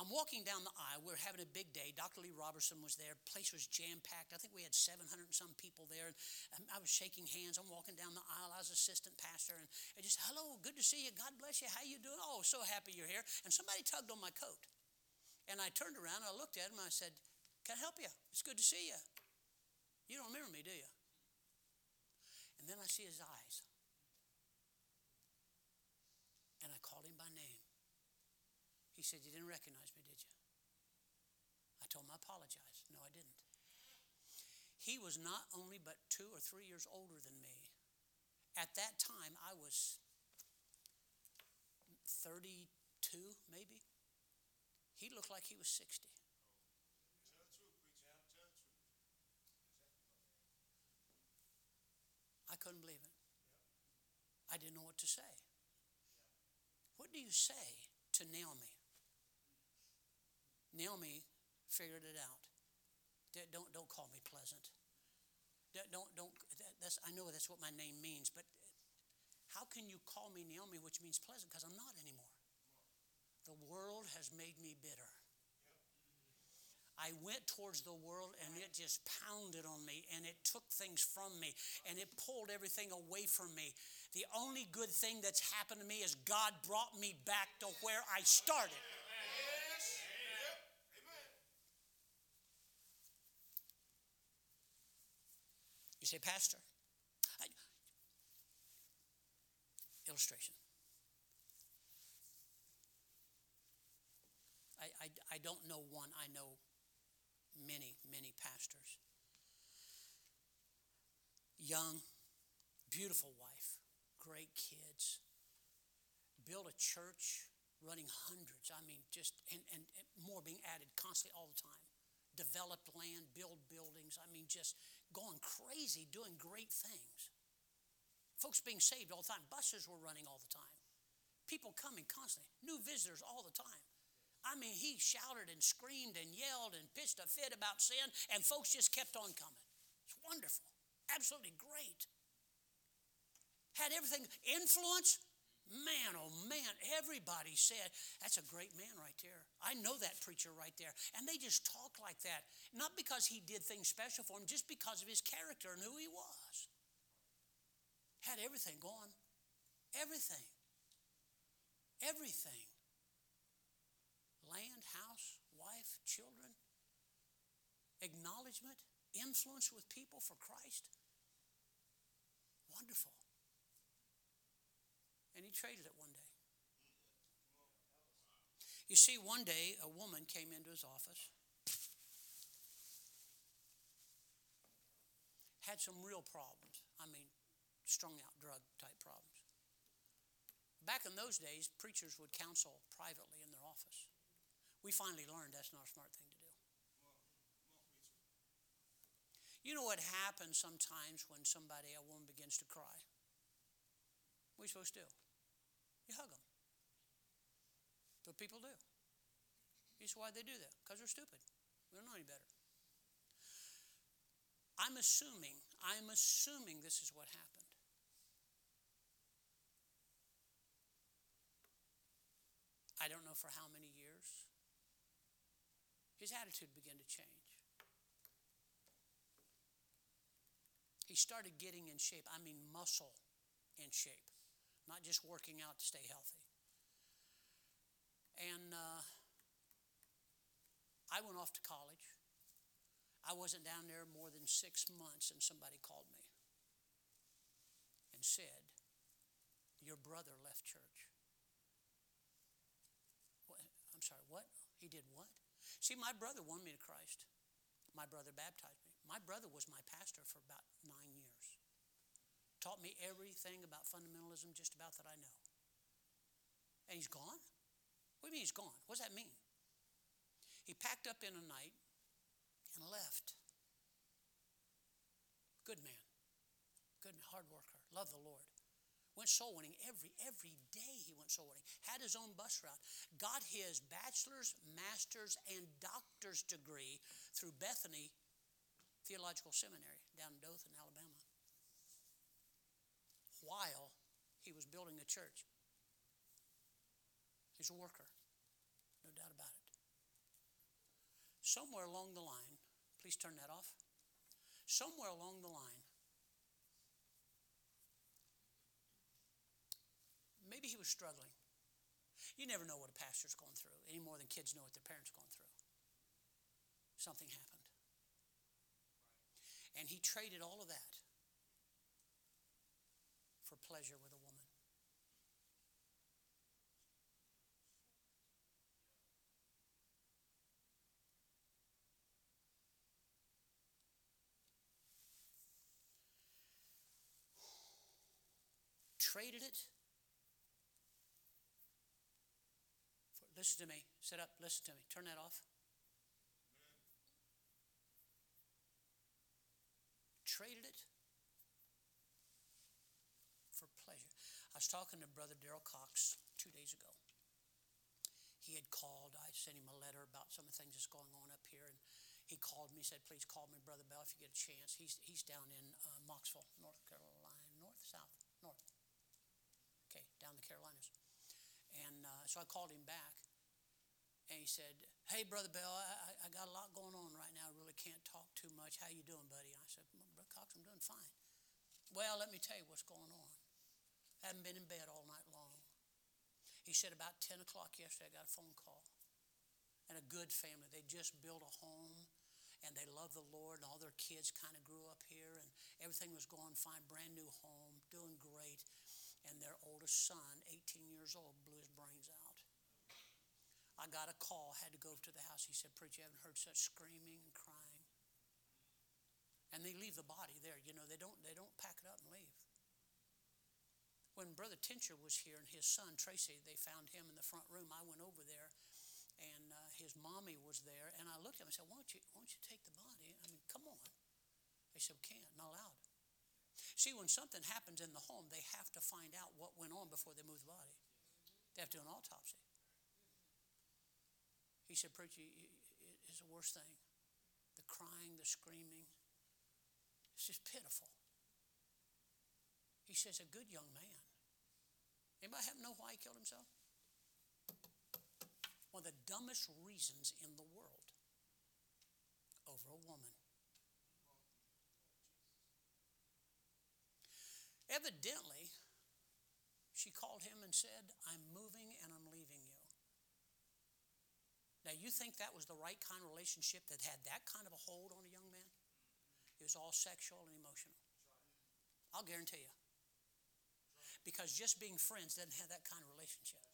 S1: I'm walking down the aisle. We're having a big day. Dr. Lee Roberson was there. Place was jam packed. I think we had 700 and some people there. And um, I was shaking hands. I'm walking down the aisle. I was assistant pastor, and I just, hello, good to see you. God bless you. How you doing? Oh, so happy you're here. And somebody tugged on my coat, and I turned around. and I looked at him. And I said, "Can I help you? It's good to see you. You don't remember me, do you?" And then I see his eyes. He said, You didn't recognize me, did you? I told him I apologize. No, I didn't. He was not only but two or three years older than me. At that time, I was 32, maybe. He looked like he was 60. I couldn't believe it. I didn't know what to say. What do you say to Naomi? Naomi figured it out. Don't, don't call me pleasant. Don't, don't, that's, I know that's what my name means, but how can you call me Naomi, which means pleasant? Because I'm not anymore. The world has made me bitter. I went towards the world and it just pounded on me and it took things from me and it pulled everything away from me. The only good thing that's happened to me is God brought me back to where I started. You say, Pastor, I, illustration. I, I, I don't know one, I know many, many pastors. Young, beautiful wife, great kids, build a church running hundreds. I mean, just, and, and, and more being added constantly all the time. Developed land, build buildings. I mean, just going crazy, doing great things. Folks being saved all the time. Buses were running all the time. People coming constantly. New visitors all the time. I mean, he shouted and screamed and yelled and pitched a fit about sin, and folks just kept on coming. It's wonderful. Absolutely great. Had everything influence, Man, oh man, everybody said, that's a great man right there. I know that preacher right there. And they just talk like that, not because he did things special for him, just because of his character and who he was. Had everything going. Everything. Everything. Land, house, wife, children, acknowledgement, influence with people for Christ. Wonderful. And he traded it one day. You see, one day a woman came into his office, had some real problems. I mean, strung out drug type problems. Back in those days, preachers would counsel privately in their office. We finally learned that's not a smart thing to do. You know what happens sometimes when somebody, a woman, begins to cry? What are you supposed to do? You hug them. But people do. You see why they do that? Because they're stupid. We don't know any better. I'm assuming, I'm assuming this is what happened. I don't know for how many. His attitude began to change. He started getting in shape. I mean, muscle in shape not just working out to stay healthy. And uh, I went off to college. I wasn't down there more than six months, and somebody called me and said, Your brother left church. What? I'm sorry, what? He did what? See, my brother won me to Christ. My brother baptized me. My brother was my pastor for about nine years taught me everything about fundamentalism, just about that I know. And he's gone? What do you mean he's gone? What does that mean? He packed up in a night and left. Good man. Good hard worker. Love the Lord. Went soul winning every every day he went soul winning. Had his own bus route. Got his bachelor's, master's, and doctor's degree through Bethany Theological Seminary down in Dothan, Alabama while he was building the church. He's a worker, no doubt about it. Somewhere along the line, please turn that off. Somewhere along the line, maybe he was struggling. You never know what a pastor's going through any more than kids know what their parents are going through. Something happened. And he traded all of that for pleasure with a woman. Traded it. For, listen to me. Sit up. Listen to me. Turn that off. Traded it for pleasure. I was talking to Brother Daryl Cox two days ago. He had called. I sent him a letter about some of the things that's going on up here, and he called me. said, "Please call me, Brother Bell, if you get a chance." He's he's down in uh, North Carolina, north, south, north. Okay, down the Carolinas. And uh, so I called him back, and he said, "Hey, Brother Bell, I, I got a lot going on right now. I really can't talk too much. How you doing, buddy?" I said, "Brother Cox, I'm doing fine." Well, let me tell you what's going on. Hadn't been in bed all night long. He said about 10 o'clock yesterday, I got a phone call. And a good family. They just built a home and they love the Lord, and all their kids kind of grew up here, and everything was going fine. Brand new home, doing great. And their oldest son, 18 years old, blew his brains out. I got a call, had to go to the house. He said, Preacher, you haven't heard such screaming and crying. And they leave the body there. You know, they don't, they don't pack it up and leave. When Brother Tincher was here and his son Tracy, they found him in the front room. I went over there, and uh, his mommy was there, and I looked at him and said, "Why don't you, why don't you take the body? I mean, come on." They said, "Can't, not allowed." See, when something happens in the home, they have to find out what went on before they move the body. They have to do an autopsy. He said, Preacher, it's the worst thing. The crying, the screaming. It's just pitiful. He says, a good young man. Anybody have know why he killed himself? One of the dumbest reasons in the world over a woman. Evidently, she called him and said, I'm moving and I'm. Now, you think that was the right kind of relationship that had that kind of a hold on a young man? It was all sexual and emotional. I'll guarantee you. Because just being friends doesn't have that kind of relationship.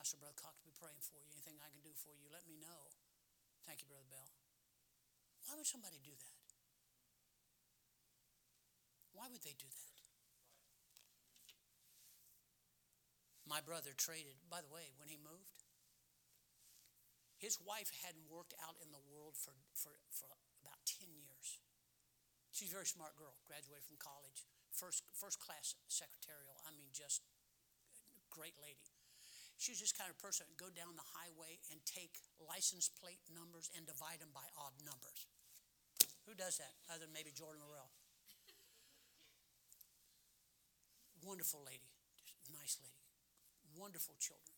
S1: I said, Brother Cox, be praying for you. Anything I can do for you, let me know. Thank you, Brother Bell. Why would somebody do that? Why would they do that? My brother traded, by the way, when he moved, his wife hadn't worked out in the world for, for, for about 10 years. She's a very smart girl, graduated from college, first, first class secretarial. I mean, just great lady. She was just kind of person that would go down the highway and take license plate numbers and divide them by odd numbers. Who does that other than maybe Jordan Laurel? Wonderful lady, wonderful children.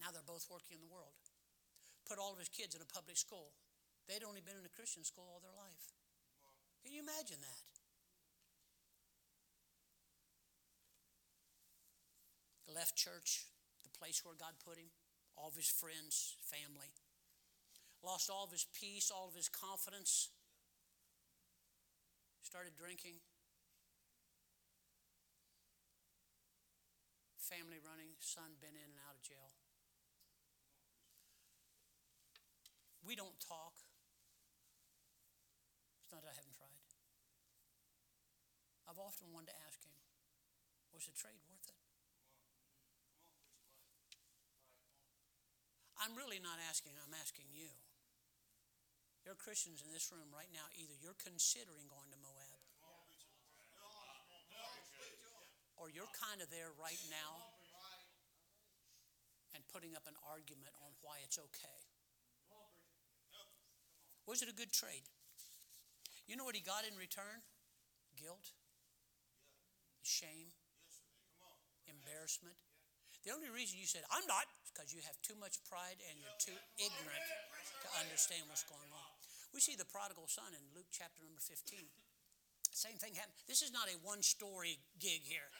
S1: Now they're both working in the world. Put all of his kids in a public school. They'd only been in a Christian school all their life. Can you imagine that? Left church, the place where God put him, all of his friends, family. Lost all of his peace, all of his confidence. Started drinking. Family running, son been in and out of jail. We don't talk. It's not that I haven't tried. I've often wanted to ask him, was the trade worth it? I'm really not asking, I'm asking you. There are Christians in this room right now, either you're considering going to Moab or you're kind of there right now and putting up an argument on why it's okay. Was it a good trade? You know what he got in return? Guilt, shame, embarrassment. The only reason you said, I'm not, is because you have too much pride and you're too ignorant to understand what's going on. We see the prodigal son in Luke chapter number 15. Same thing happened. This is not a one story gig here.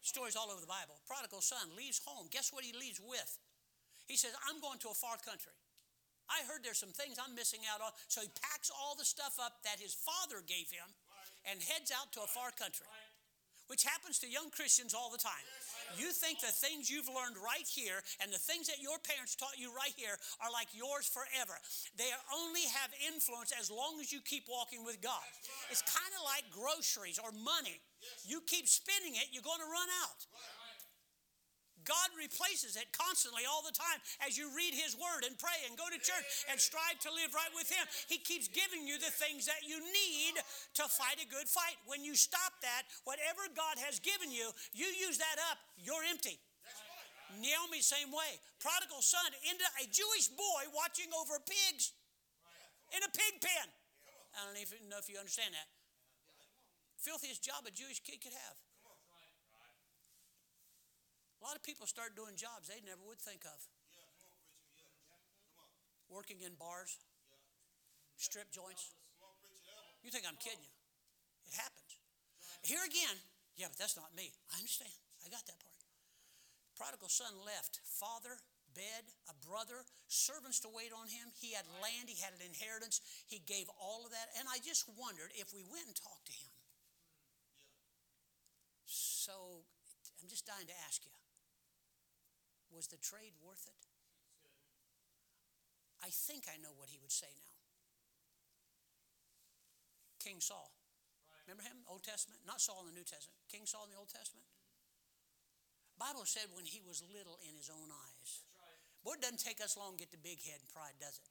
S1: Stories all over the Bible. Prodigal son leaves home. Guess what he leaves with? He says, I'm going to a far country. I heard there's some things I'm missing out on. So he packs all the stuff up that his father gave him and heads out to a far country, which happens to young Christians all the time. You think the things you've learned right here and the things that your parents taught you right here are like yours forever. They only have influence as long as you keep walking with God. It's kind of like groceries or money. You keep spending it, you're going to run out. God replaces it constantly all the time as you read His Word and pray and go to church and strive to live right with Him. He keeps giving you the things that you need to fight a good fight. When you stop that, whatever God has given you, you use that up, you're empty. Naomi, same way. Prodigal son into a Jewish boy watching over pigs in a pig pen. I don't even know if you understand that filthiest job a Jewish kid could have. A lot of people start doing jobs they never would think of. Working in bars, strip joints. You think I'm kidding you? It happens. Here again, yeah, but that's not me. I understand. I got that part. Prodigal son left father, bed, a brother, servants to wait on him. He had land, he had an inheritance. He gave all of that. And I just wondered if we went and talked to him so I'm just dying to ask you was the trade worth it? I think I know what he would say now. King Saul. Remember him, Old Testament? Not Saul in the New Testament. King Saul in the Old Testament. Bible said when he was little in his own eyes. Boy, it doesn't take us long to get the big head and pride, does it?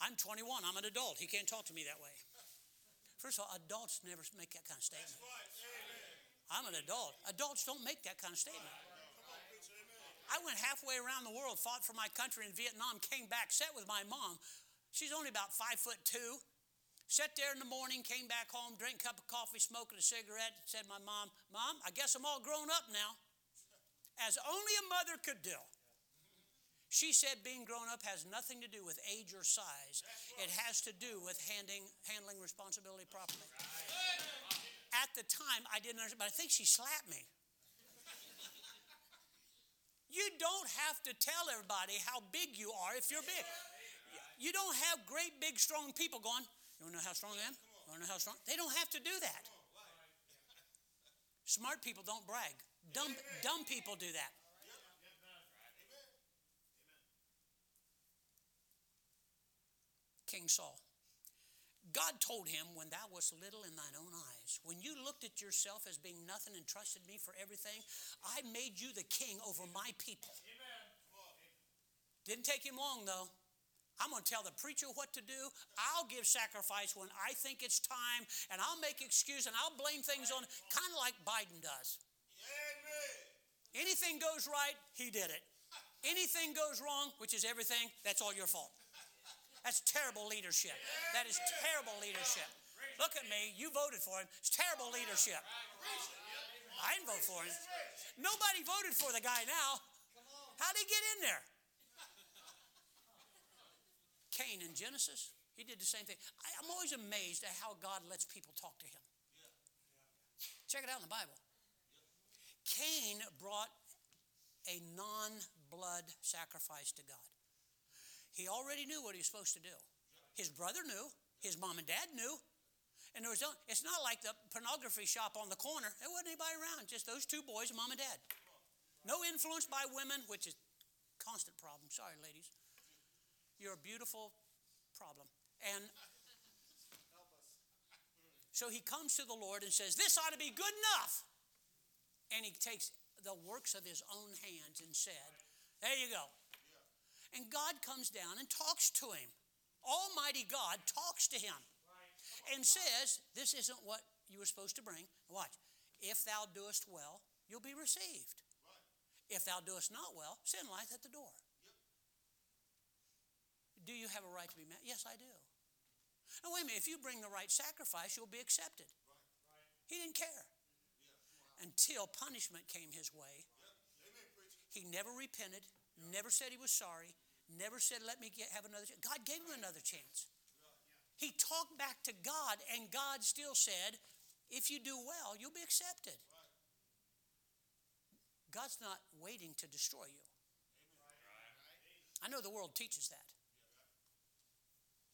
S1: I'm 21. I'm an adult. He can't talk to me that way. First of all, adults never make that kind of statement. I'm an adult. Adults don't make that kind of statement. I went halfway around the world, fought for my country in Vietnam, came back, sat with my mom. She's only about five foot two. Sat there in the morning, came back home, drank a cup of coffee, smoking a cigarette, said my mom, Mom, I guess I'm all grown up now. As only a mother could do. She said being grown up has nothing to do with age or size. It has to do with handing, handling responsibility properly. At the time, I didn't understand, but I think she slapped me. You don't have to tell everybody how big you are if you're big. You don't have great, big, strong people going, you want to know how strong I am? You want to know how strong? They don't have to do that. Smart people don't brag. Dumb, dumb people do that. King Saul. God told him, When thou wast little in thine own eyes, when you looked at yourself as being nothing and trusted me for everything, I made you the king over my people. Didn't take him long, though. I'm going to tell the preacher what to do. I'll give sacrifice when I think it's time, and I'll make excuse and I'll blame things on, kind of like Biden does. Anything goes right, he did it. Anything goes wrong, which is everything, that's all your fault. That's terrible leadership. That is terrible leadership. Look at me, you voted for him. It's terrible leadership. I didn't vote for him. Nobody voted for the guy now. How'd he get in there? Cain in Genesis, he did the same thing. I, am always amazed at how God lets people talk to him. Check it out in the Bible. Cain brought a non blood sacrifice to God. He already knew what he was supposed to do. His brother knew, his mom and dad knew. And there was no, it's not like the pornography shop on the corner. There wasn't anybody around, just those two boys, mom and dad. No influence by women, which is constant problem. Sorry, ladies. You're a beautiful problem. And so he comes to the Lord and says, This ought to be good enough. And he takes the works of his own hands and said, There you go. And God comes down and talks to him. Almighty God talks to him and says, This isn't what you were supposed to bring. Watch. If thou doest well, you'll be received. If thou doest not well, sin lieth at the door. Do you have a right to be met? Yes, I do. Now, wait a minute. If you bring the right sacrifice, you'll be accepted. He didn't care until punishment came his way. He never repented, never said he was sorry, never said, Let me get, have another chance. God gave him another chance. He talked back to God, and God still said, If you do well, you'll be accepted. God's not waiting to destroy you. I know the world teaches that.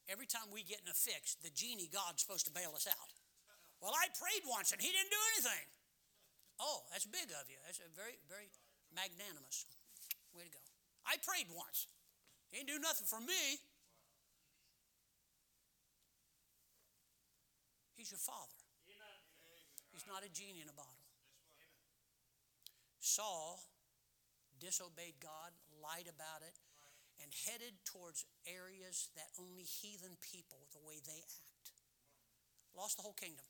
S1: Every time we get in a fix, the genie God's supposed to bail us out. Well, I prayed once and he didn't do anything. Oh, that's big of you. That's a very, very magnanimous. Way to go. I prayed once. He didn't do nothing for me. He's your father. He's not a genie in a bottle. Saul disobeyed God, lied about it, and headed towards areas that only heathen people, the way they act. Lost the whole kingdom.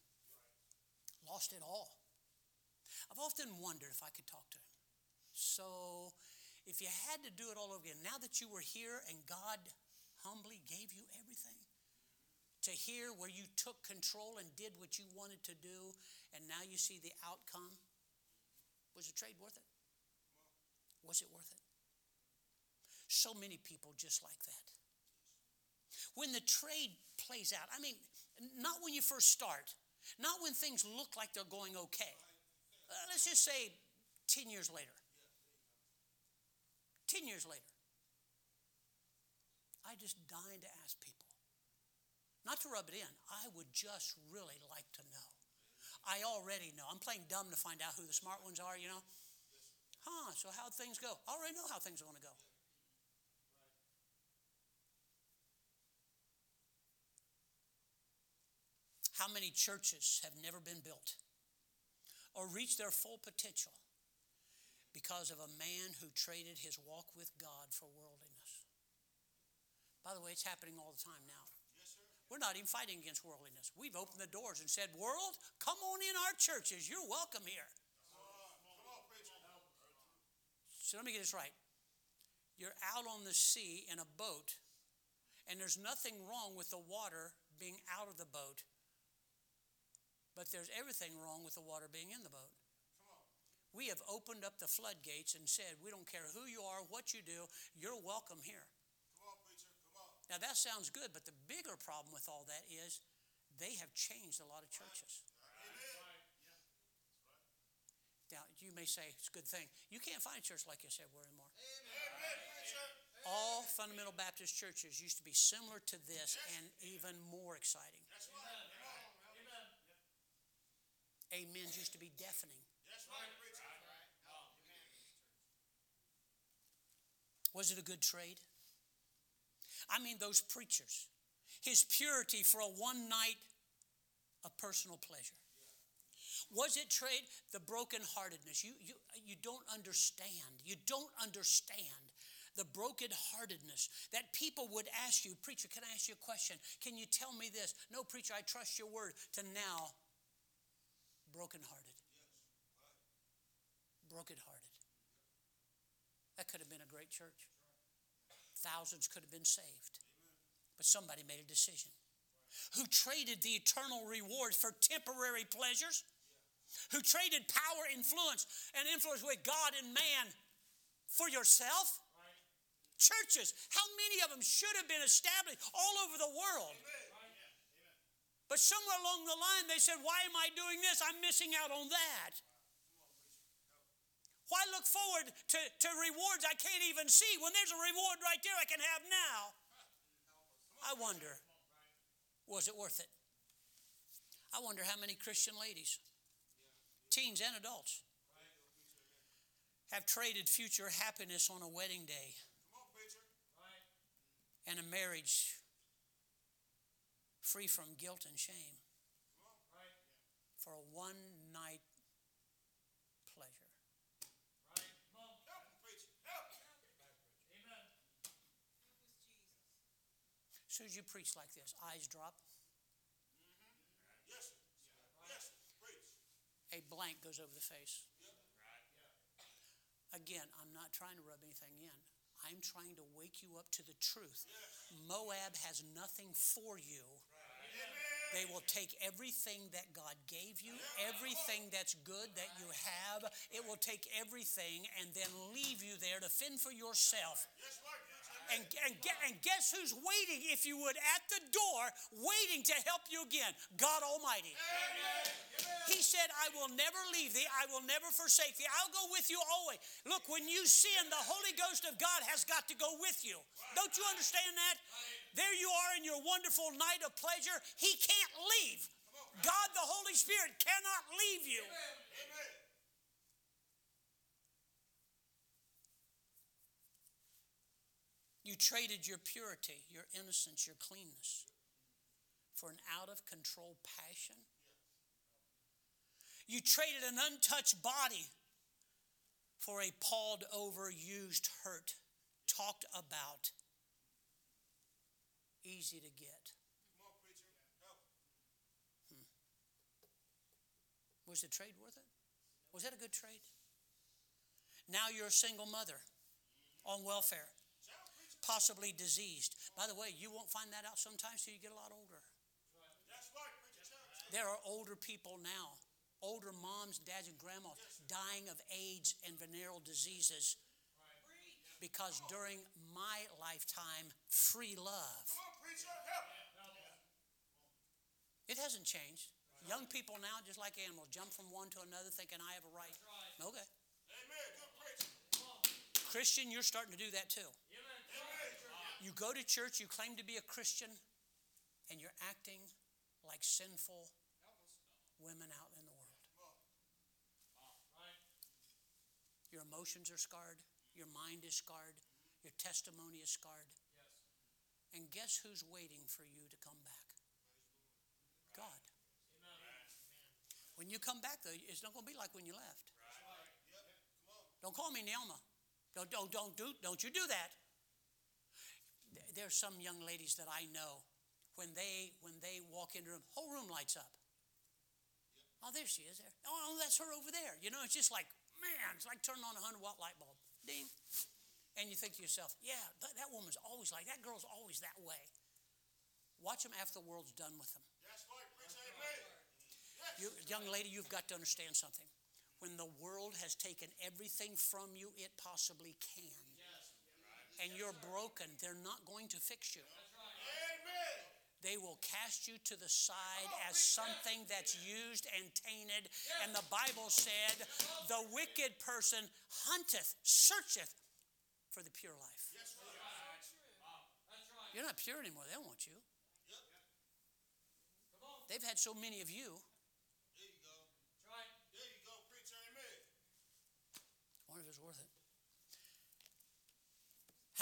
S1: Lost it all. I've often wondered if I could talk to him. So, if you had to do it all over again, now that you were here and God humbly gave you everything, to hear where you took control and did what you wanted to do, and now you see the outcome, was the trade worth it? Was it worth it? So many people just like that. When the trade plays out, I mean, not when you first start, not when things look like they're going okay. Uh, let's just say 10 years later. 10 years later. I just dying to ask people. Not to rub it in, I would just really like to know. I already know. I'm playing dumb to find out who the smart ones are, you know? Huh, so how'd things go? I already know how things are going to go. How many churches have never been built or reached their full potential because of a man who traded his walk with God for worldliness? By the way, it's happening all the time now. We're not even fighting against worldliness. We've opened the doors and said, World, come on in our churches. You're welcome here. So let me get this right. You're out on the sea in a boat, and there's nothing wrong with the water being out of the boat, but there's everything wrong with the water being in the boat. We have opened up the floodgates and said, We don't care who you are, what you do, you're welcome here. Now that sounds good, but the bigger problem with all that is they have changed a lot of churches. Now you may say it's a good thing. You can't find a church like this everywhere anymore. All fundamental Baptist churches used to be similar to this and even more exciting. Amens used to be deafening. Was it a good trade? I mean, those preachers. His purity for a one night of personal pleasure. Was it trade? The brokenheartedness. You, you, you don't understand. You don't understand the brokenheartedness that people would ask you, Preacher, can I ask you a question? Can you tell me this? No, preacher, I trust your word. To now, brokenhearted. Brokenhearted. That could have been a great church. Thousands could have been saved. But somebody made a decision. Who traded the eternal rewards for temporary pleasures? Who traded power, influence, and influence with God and man for yourself? Churches, how many of them should have been established all over the world? But somewhere along the line, they said, Why am I doing this? I'm missing out on that. Why look forward to, to rewards I can't even see when there's a reward right there I can have now? I wonder, was it worth it? I wonder how many Christian ladies, teens and adults, have traded future happiness on a wedding day and a marriage free from guilt and shame for a one night As soon as you preach like this, eyes drop. Yes, yes, A blank goes over the face. Again, I'm not trying to rub anything in. I'm trying to wake you up to the truth. Moab has nothing for you. They will take everything that God gave you, everything that's good that you have. It will take everything and then leave you there to fend for yourself. And, and, and guess who's waiting, if you would, at the door, waiting to help you again? God Almighty. He said, I will never leave thee, I will never forsake thee. I'll go with you always. Look, when you sin, the Holy Ghost of God has got to go with you. Don't you understand that? There you are in your wonderful night of pleasure. He can't leave. God, the Holy Spirit, cannot leave you. You traded your purity, your innocence, your cleanness for an out of control passion. You traded an untouched body for a pawed over, used, hurt, talked about, easy to get. Hmm. Was the trade worth it? Was that a good trade? Now you're a single mother on welfare possibly diseased. By the way, you won't find that out sometimes till you get a lot older. There are older people now, older moms, dads, and grandmas dying of AIDS and venereal diseases because during my lifetime, free love. It hasn't changed. Young people now, just like animals, jump from one to another thinking I have a right. Okay. Christian, you're starting to do that too. You go to church, you claim to be a Christian, and you're acting like sinful women out in the world. Your emotions are scarred, your mind is scarred, your testimony is scarred. And guess who's waiting for you to come back? God. When you come back, though, it's not going to be like when you left. Don't call me Naomi. Don't, don't, don't, do, don't you do that. There's some young ladies that I know when they when they walk into a room, whole room lights up. Oh, there she is there. Oh, oh, that's her over there. You know, it's just like, man, it's like turning on a 100 watt light bulb. Ding. And you think to yourself, yeah, that, that woman's always like, that girl's always that way. Watch them after the world's done with them.
S2: That's right, preach amen.
S1: You, young lady, you've got to understand something. When the world has taken everything from you it possibly can, and you're broken, they're not going to fix you.
S2: Amen.
S1: They will cast you to the side as something that's used and tainted. And the Bible said, the wicked person hunteth, searcheth for the pure life. You're not pure anymore. They don't want you. They've had so many of you.
S2: There you go. There you go, preach amen.
S1: I wonder if it's worth it.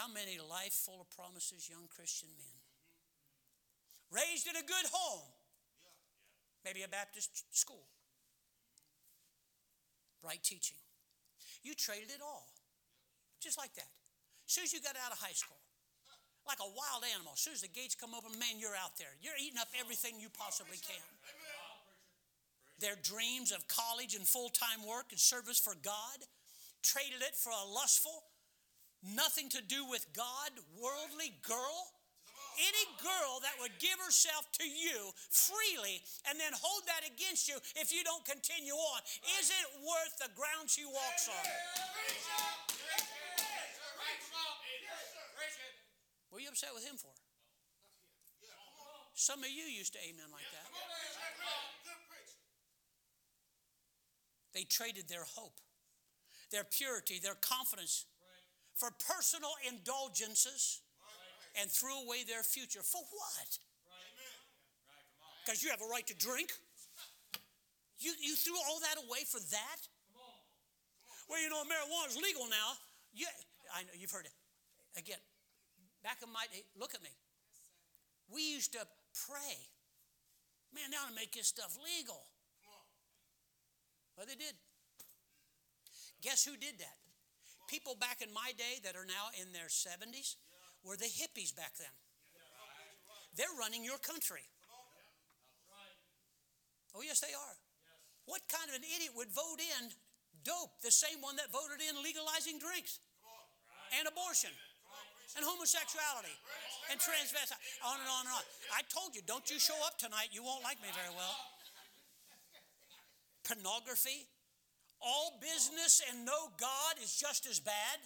S1: How many life full of promises young Christian men? Raised in a good home, maybe a Baptist school, right teaching. You traded it all, just like that. As soon as you got out of high school, like a wild animal, as soon as the gates come open, man, you're out there. You're eating up everything you possibly can. Their dreams of college and full time work and service for God, traded it for a lustful, nothing to do with God, worldly girl. Any girl that would give herself to you freely and then hold that against you if you don't continue on isn't worth the ground she walks on. What are you upset with him for? Some of you used to amen like that. They traded their hope, their purity, their confidence for personal indulgences and threw away their future. For what? Because you have a right to drink? You, you threw all that away for that? Well, you know, marijuana's legal now. Yeah, I know, you've heard it. Again, back in my day, look at me. We used to pray. Man, they now to make this stuff legal. Well, they did. Guess who did that? People back in my day that are now in their 70s were the hippies back then. They're running your country. Oh, yes, they are. What kind of an idiot would vote in dope, the same one that voted in legalizing drinks and abortion and homosexuality and transvestite, on and on and on? I told you, don't you show up tonight, you won't like me very well. Pornography, all business and no God is just as bad.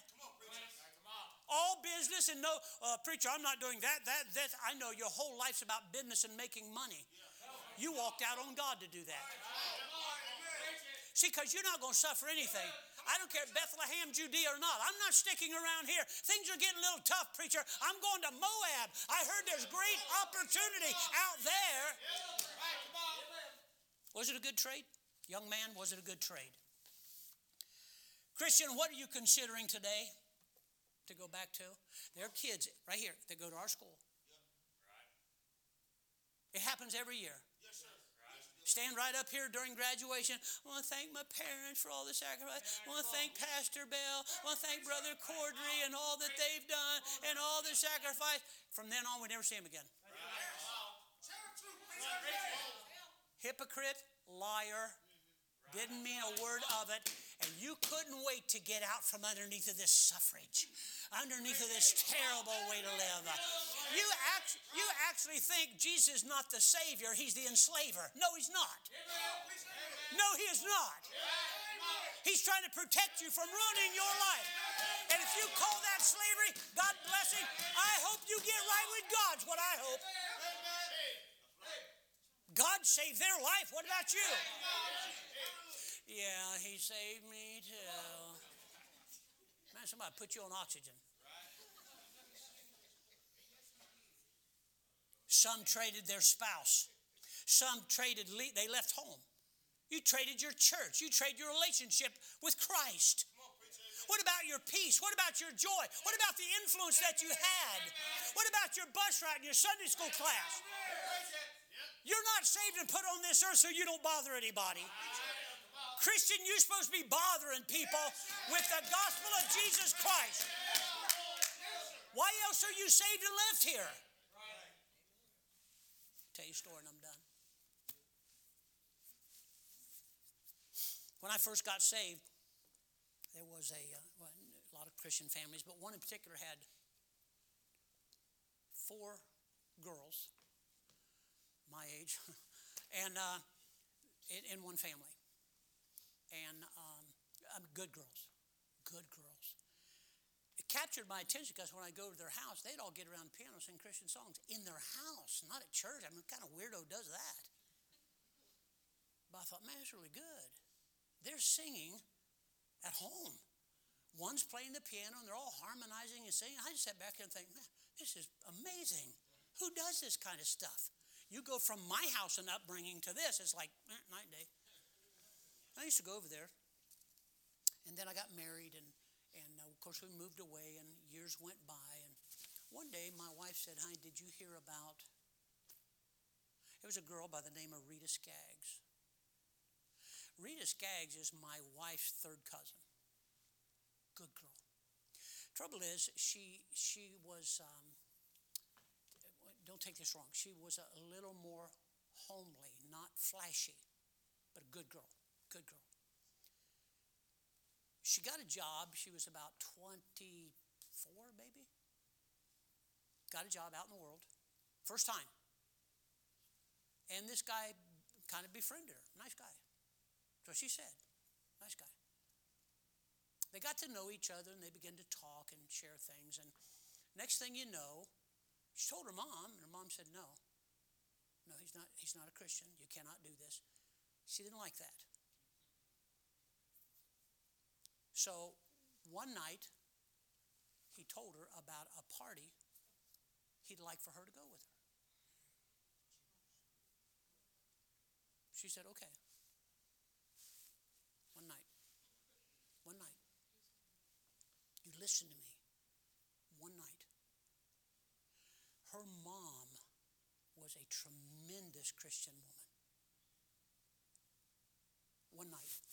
S1: All business and no uh, preacher. I'm not doing that. That that I know your whole life's about business and making money. You walked out on God to do that. See, because you're not going to suffer anything. I don't care Bethlehem, Judea or not. I'm not sticking around here. Things are getting a little tough, preacher. I'm going to Moab. I heard there's great opportunity out there. Was it a good trade? Young man, was it a good trade? Christian, what are you considering today to go back to? There are kids right here that go to our school. It happens every year. Stand right up here during graduation. I want to thank my parents for all the sacrifice. I want to thank Pastor Bell. I want to thank Brother Cordry and all that they've done and all the sacrifice. From then on, we never see him again. Hypocrite, liar, didn't mean a word of it. And you couldn't wait to get out from underneath of this suffrage, underneath of this terrible way to live. You, act, you actually think Jesus is not the Savior, He's the enslaver. No, He's not. No, He is not. He's trying to protect you from ruining your life. And if you call that slavery, God bless Him, I hope you get right with God's what I hope. God saved their life. What about you? Yeah, he saved me too. Man, somebody put you on oxygen. Some traded their spouse. Some traded, le- they left home. You traded your church. You traded your relationship with Christ. What about your peace? What about your joy? What about the influence that you had? What about your bus ride and your Sunday school class? You're not saved and put on this earth so you don't bother anybody. Christian, you're supposed to be bothering people with the gospel of Jesus Christ. Why else are you saved and left here? Tell you a story and I'm done. When I first got saved, there was a, uh, a lot of Christian families, but one in particular had four girls my age and uh, in one family and um, good girls good girls. It captured my attention because when i go to their house they'd all get around the piano sing christian songs in their house not at church. I mean what kind of weirdo does that. But i thought man it's really good. They're singing at home. One's playing the piano and they're all harmonizing and singing. I just sat back and think man this is amazing. Who does this kind of stuff? You go from my house and upbringing to this, it's like eh, night and day. I used to go over there, and then I got married, and and uh, of course we moved away, and years went by, and one day my wife said, "Honey, did you hear about?" It was a girl by the name of Rita Skaggs. Rita Skaggs is my wife's third cousin. Good girl. Trouble is, she she was. Um, don't take this wrong. She was a little more homely, not flashy, but a good girl. Good girl. She got a job. She was about 24, maybe. Got a job out in the world. First time. And this guy kind of befriended her. Nice guy. So she said. Nice guy. They got to know each other and they began to talk and share things. And next thing you know, she told her mom, and her mom said, No. No, he's not, he's not a Christian. You cannot do this. She didn't like that. So one night, he told her about a party he'd like for her to go with her. She said, Okay. One night. One night. You listen to me. One night. Her mom was a tremendous Christian woman. One night,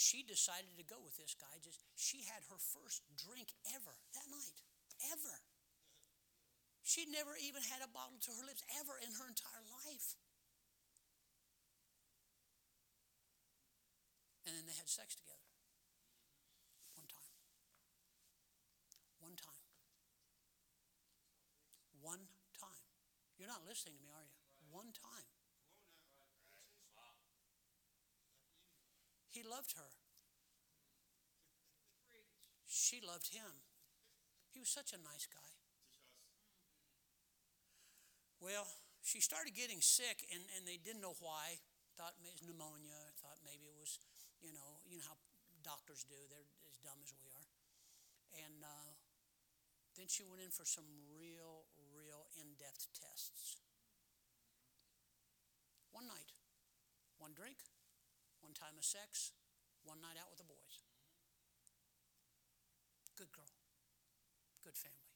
S1: she decided to go with this guy. Just she had her first drink ever that night, ever. She'd never even had a bottle to her lips ever in her entire life. And then they had sex together. One time. One time. One time. You're not listening to me, are you? One time. He loved her. She loved him. He was such a nice guy. Well, she started getting sick, and, and they didn't know why. Thought it was pneumonia. Thought maybe it was, you know, you know how doctors do. They're as dumb as we are. And uh, then she went in for some real, real in-depth tests. One night, one drink, one time of sex, one night out with the boys. Good girl, good family,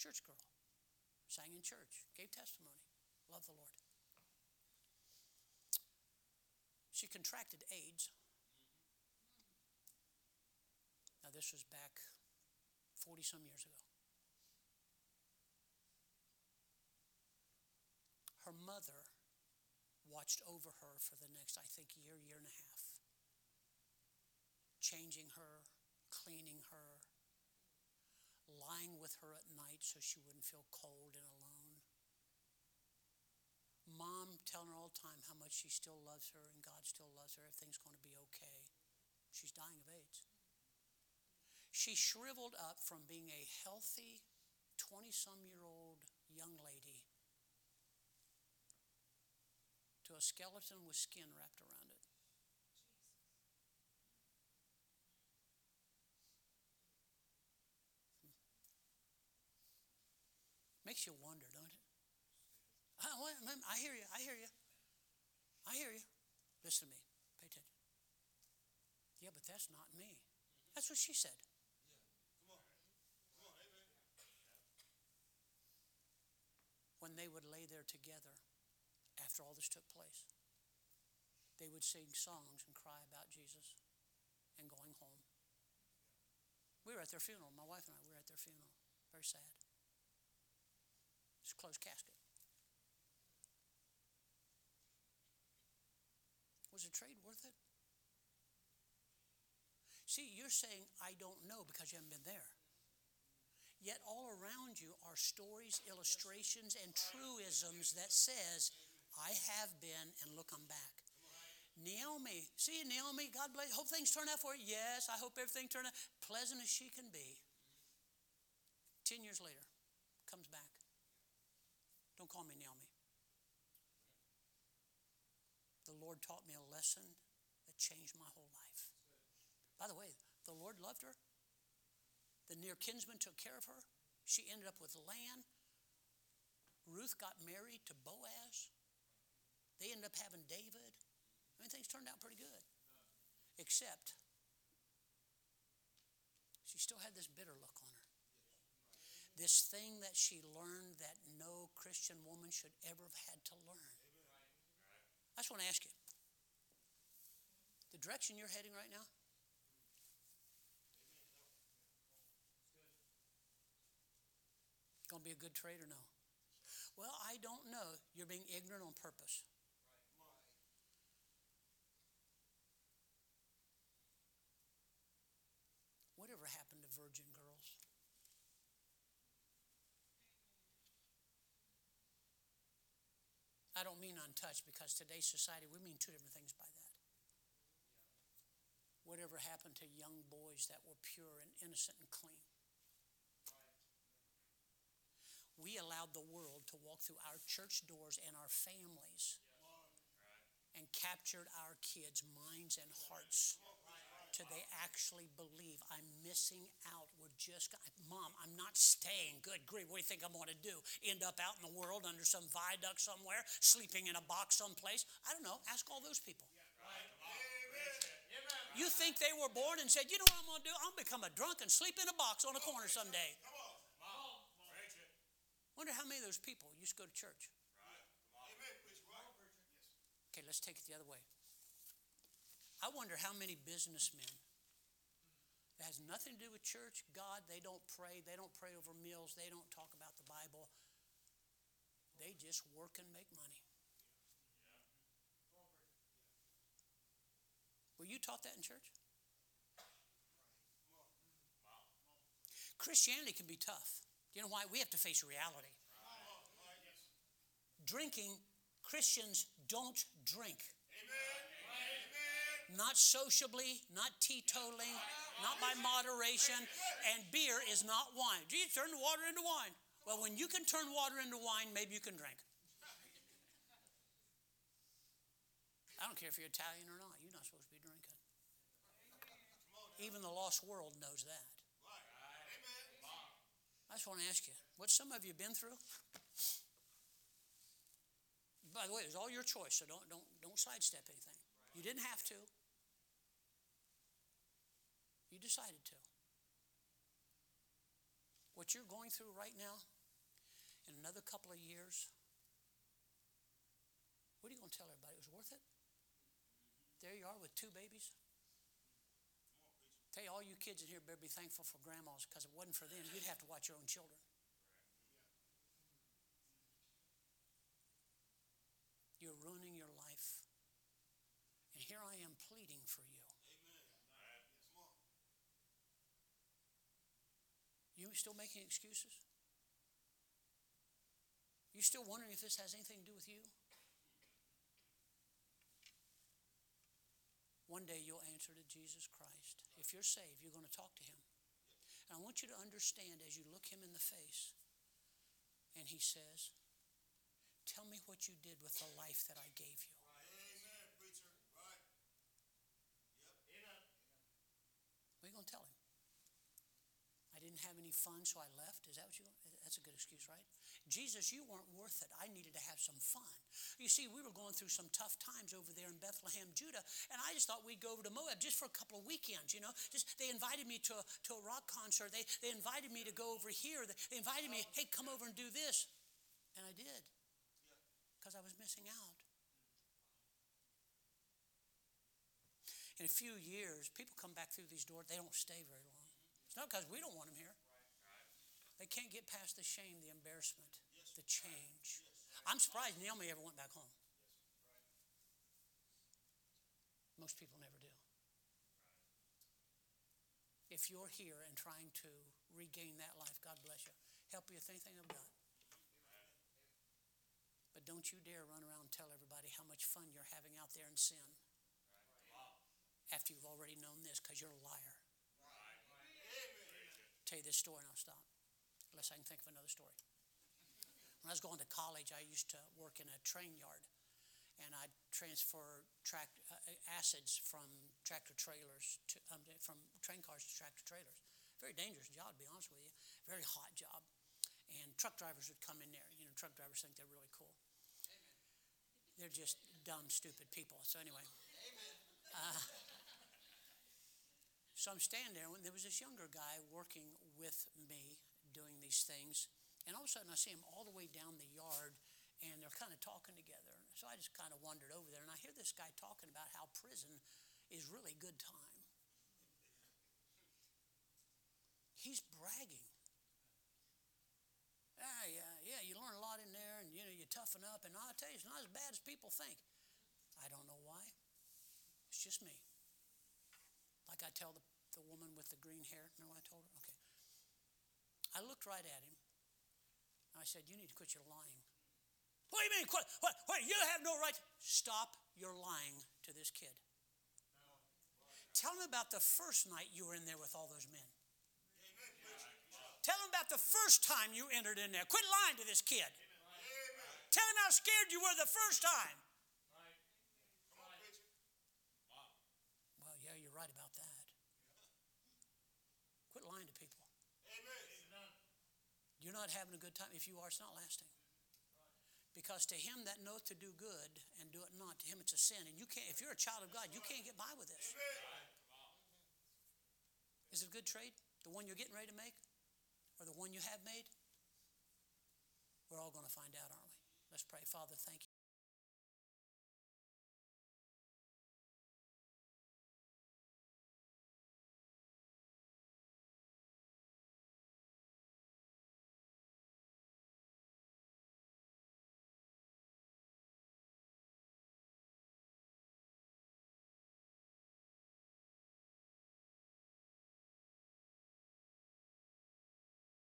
S1: church girl sang in church, gave testimony, loved the Lord. She contracted AIDS. Now, this was back 40 some years ago. Her mother watched over her for the next, I think, year, year and a half, changing her, cleaning her, lying with her at night so she wouldn't feel cold and alone. Mom telling her all the time how much she still loves her and God still loves her, everything's going to be okay. She's dying of AIDS. She shriveled up from being a healthy 20 some year old young lady to a skeleton with skin wrapped around it. Makes you wonder, don't it? I, I hear you. I hear you. I hear you. Listen to me. Pay attention. Yeah, but that's not me. That's what she said. When they would lay there together, after all this took place. They would sing songs and cry about Jesus and going home. We were at their funeral. My wife and I were at their funeral. Very sad. It's a closed casket. Was the trade worth it? See, you're saying, I don't know because you haven't been there. Yet all around you are stories, illustrations, and truisms that says, I have been and look, I'm back. Naomi, see Naomi, God bless, hope things turn out for you. Yes, I hope everything turned out pleasant as she can be. Ten years later, comes back. Don't call me Naomi. The Lord taught me a lesson that changed my whole life. By the way, the Lord loved her. The near kinsman took care of her. She ended up with land. Ruth got married to Boaz. They ended up having David. I mean, things turned out pretty good. Except she still had this bitter look. This thing that she learned that no Christian woman should ever have had to learn. I just want to ask you the direction you're heading right now, going to be a good trade or no? Well, I don't know. You're being ignorant on purpose. Whatever happened to virgin girls? I don't mean untouched because today's society, we mean two different things by that. Whatever happened to young boys that were pure and innocent and clean? We allowed the world to walk through our church doors and our families and captured our kids' minds and hearts till they actually believe I'm missing out. We're just, Mom, I'm not staying. Good grief, what do you think I'm going to do? End up out in the world under some viaduct somewhere, sleeping in a box someplace? I don't know. Ask all those people. You think they were born and said, you know what I'm going to do? I'm going to become a drunk and sleep in a box on a corner someday. Wonder how many of those people used to go to church. Okay, let's take it the other way. I wonder how many businessmen that has nothing to do with church, God, they don't pray, they don't pray over meals, they don't talk about the Bible. They just work and make money. Were you taught that in church? Christianity can be tough. You know why? We have to face reality. Drinking, Christians don't drink. Not sociably, not teetotaling, not by moderation, and beer is not wine. Jesus turned water into wine. Well, when you can turn water into wine, maybe you can drink. I don't care if you're Italian or not, you're not supposed to be drinking. Even the lost world knows that. I just want to ask you, what some of you been through? By the way, it's all your choice, so don't don't don't sidestep anything. You didn't have to. You decided to. What you're going through right now, in another couple of years, what are you going to tell everybody? It was worth it? There you are with two babies. Tell you, all you kids in here better be thankful for grandmas because it wasn't for them, you'd have to watch your own children. You're ruining your life. And here I am pleading for you. You still making excuses? You still wondering if this has anything to do with you? One day you'll answer to Jesus Christ. If you're saved, you're going to talk to him. And I want you to understand as you look him in the face, and he says, Tell me what you did with the life that I gave you. didn't have any fun, so I left. Is that what you? That's a good excuse, right? Jesus, you weren't worth it. I needed to have some fun. You see, we were going through some tough times over there in Bethlehem, Judah, and I just thought we'd go over to Moab just for a couple of weekends. You know, just they invited me to a, to a rock concert. They they invited me to go over here. They, they invited me, hey, come over and do this, and I did, because I was missing out. In a few years, people come back through these doors. They don't stay very long. It's not because we don't want them here. They can't get past the shame, the embarrassment, the change. I'm surprised Naomi ever went back home. Most people never do. If you're here and trying to regain that life, God bless you. Help you with anything I've got. But don't you dare run around and tell everybody how much fun you're having out there in sin after you've already known this because you're a liar. Tell you this story and I'll stop, unless I can think of another story. When I was going to college, I used to work in a train yard, and I'd transfer track, uh, acids from tractor trailers to um, from train cars to tractor trailers. Very dangerous job, to be honest with you. Very hot job, and truck drivers would come in there. You know, truck drivers think they're really cool. They're just dumb, stupid people. So anyway. Uh, so I'm standing there and there was this younger guy working with me doing these things. And all of a sudden I see him all the way down the yard and they're kind of talking together. So I just kind of wandered over there and I hear this guy talking about how prison is really good time. He's bragging. Ah, yeah, yeah, you learn a lot in there and you know you toughen up and I'll tell you it's not as bad as people think. I don't know why. It's just me. Like I tell the, the woman with the green hair. Remember what I told her? Okay. I looked right at him. I said, You need to quit your lying. What do you mean? Quit? What? What? You have no right. Stop your lying to this kid. Tell him about the first night you were in there with all those men. Tell him about the first time you entered in there. Quit lying to this kid. Tell him how scared you were the first time. Well, yeah, you're right about that. Quit lying to people. You're not having a good time. If you are, it's not lasting. Because to him that knoweth to do good and do it not, to him it's a sin. And you can't, if you're a child of God, you can't get by with this. Is it a good trade? The one you're getting ready to make? Or the one you have made? We're all going to find out, aren't we? Let's pray. Father, thank you.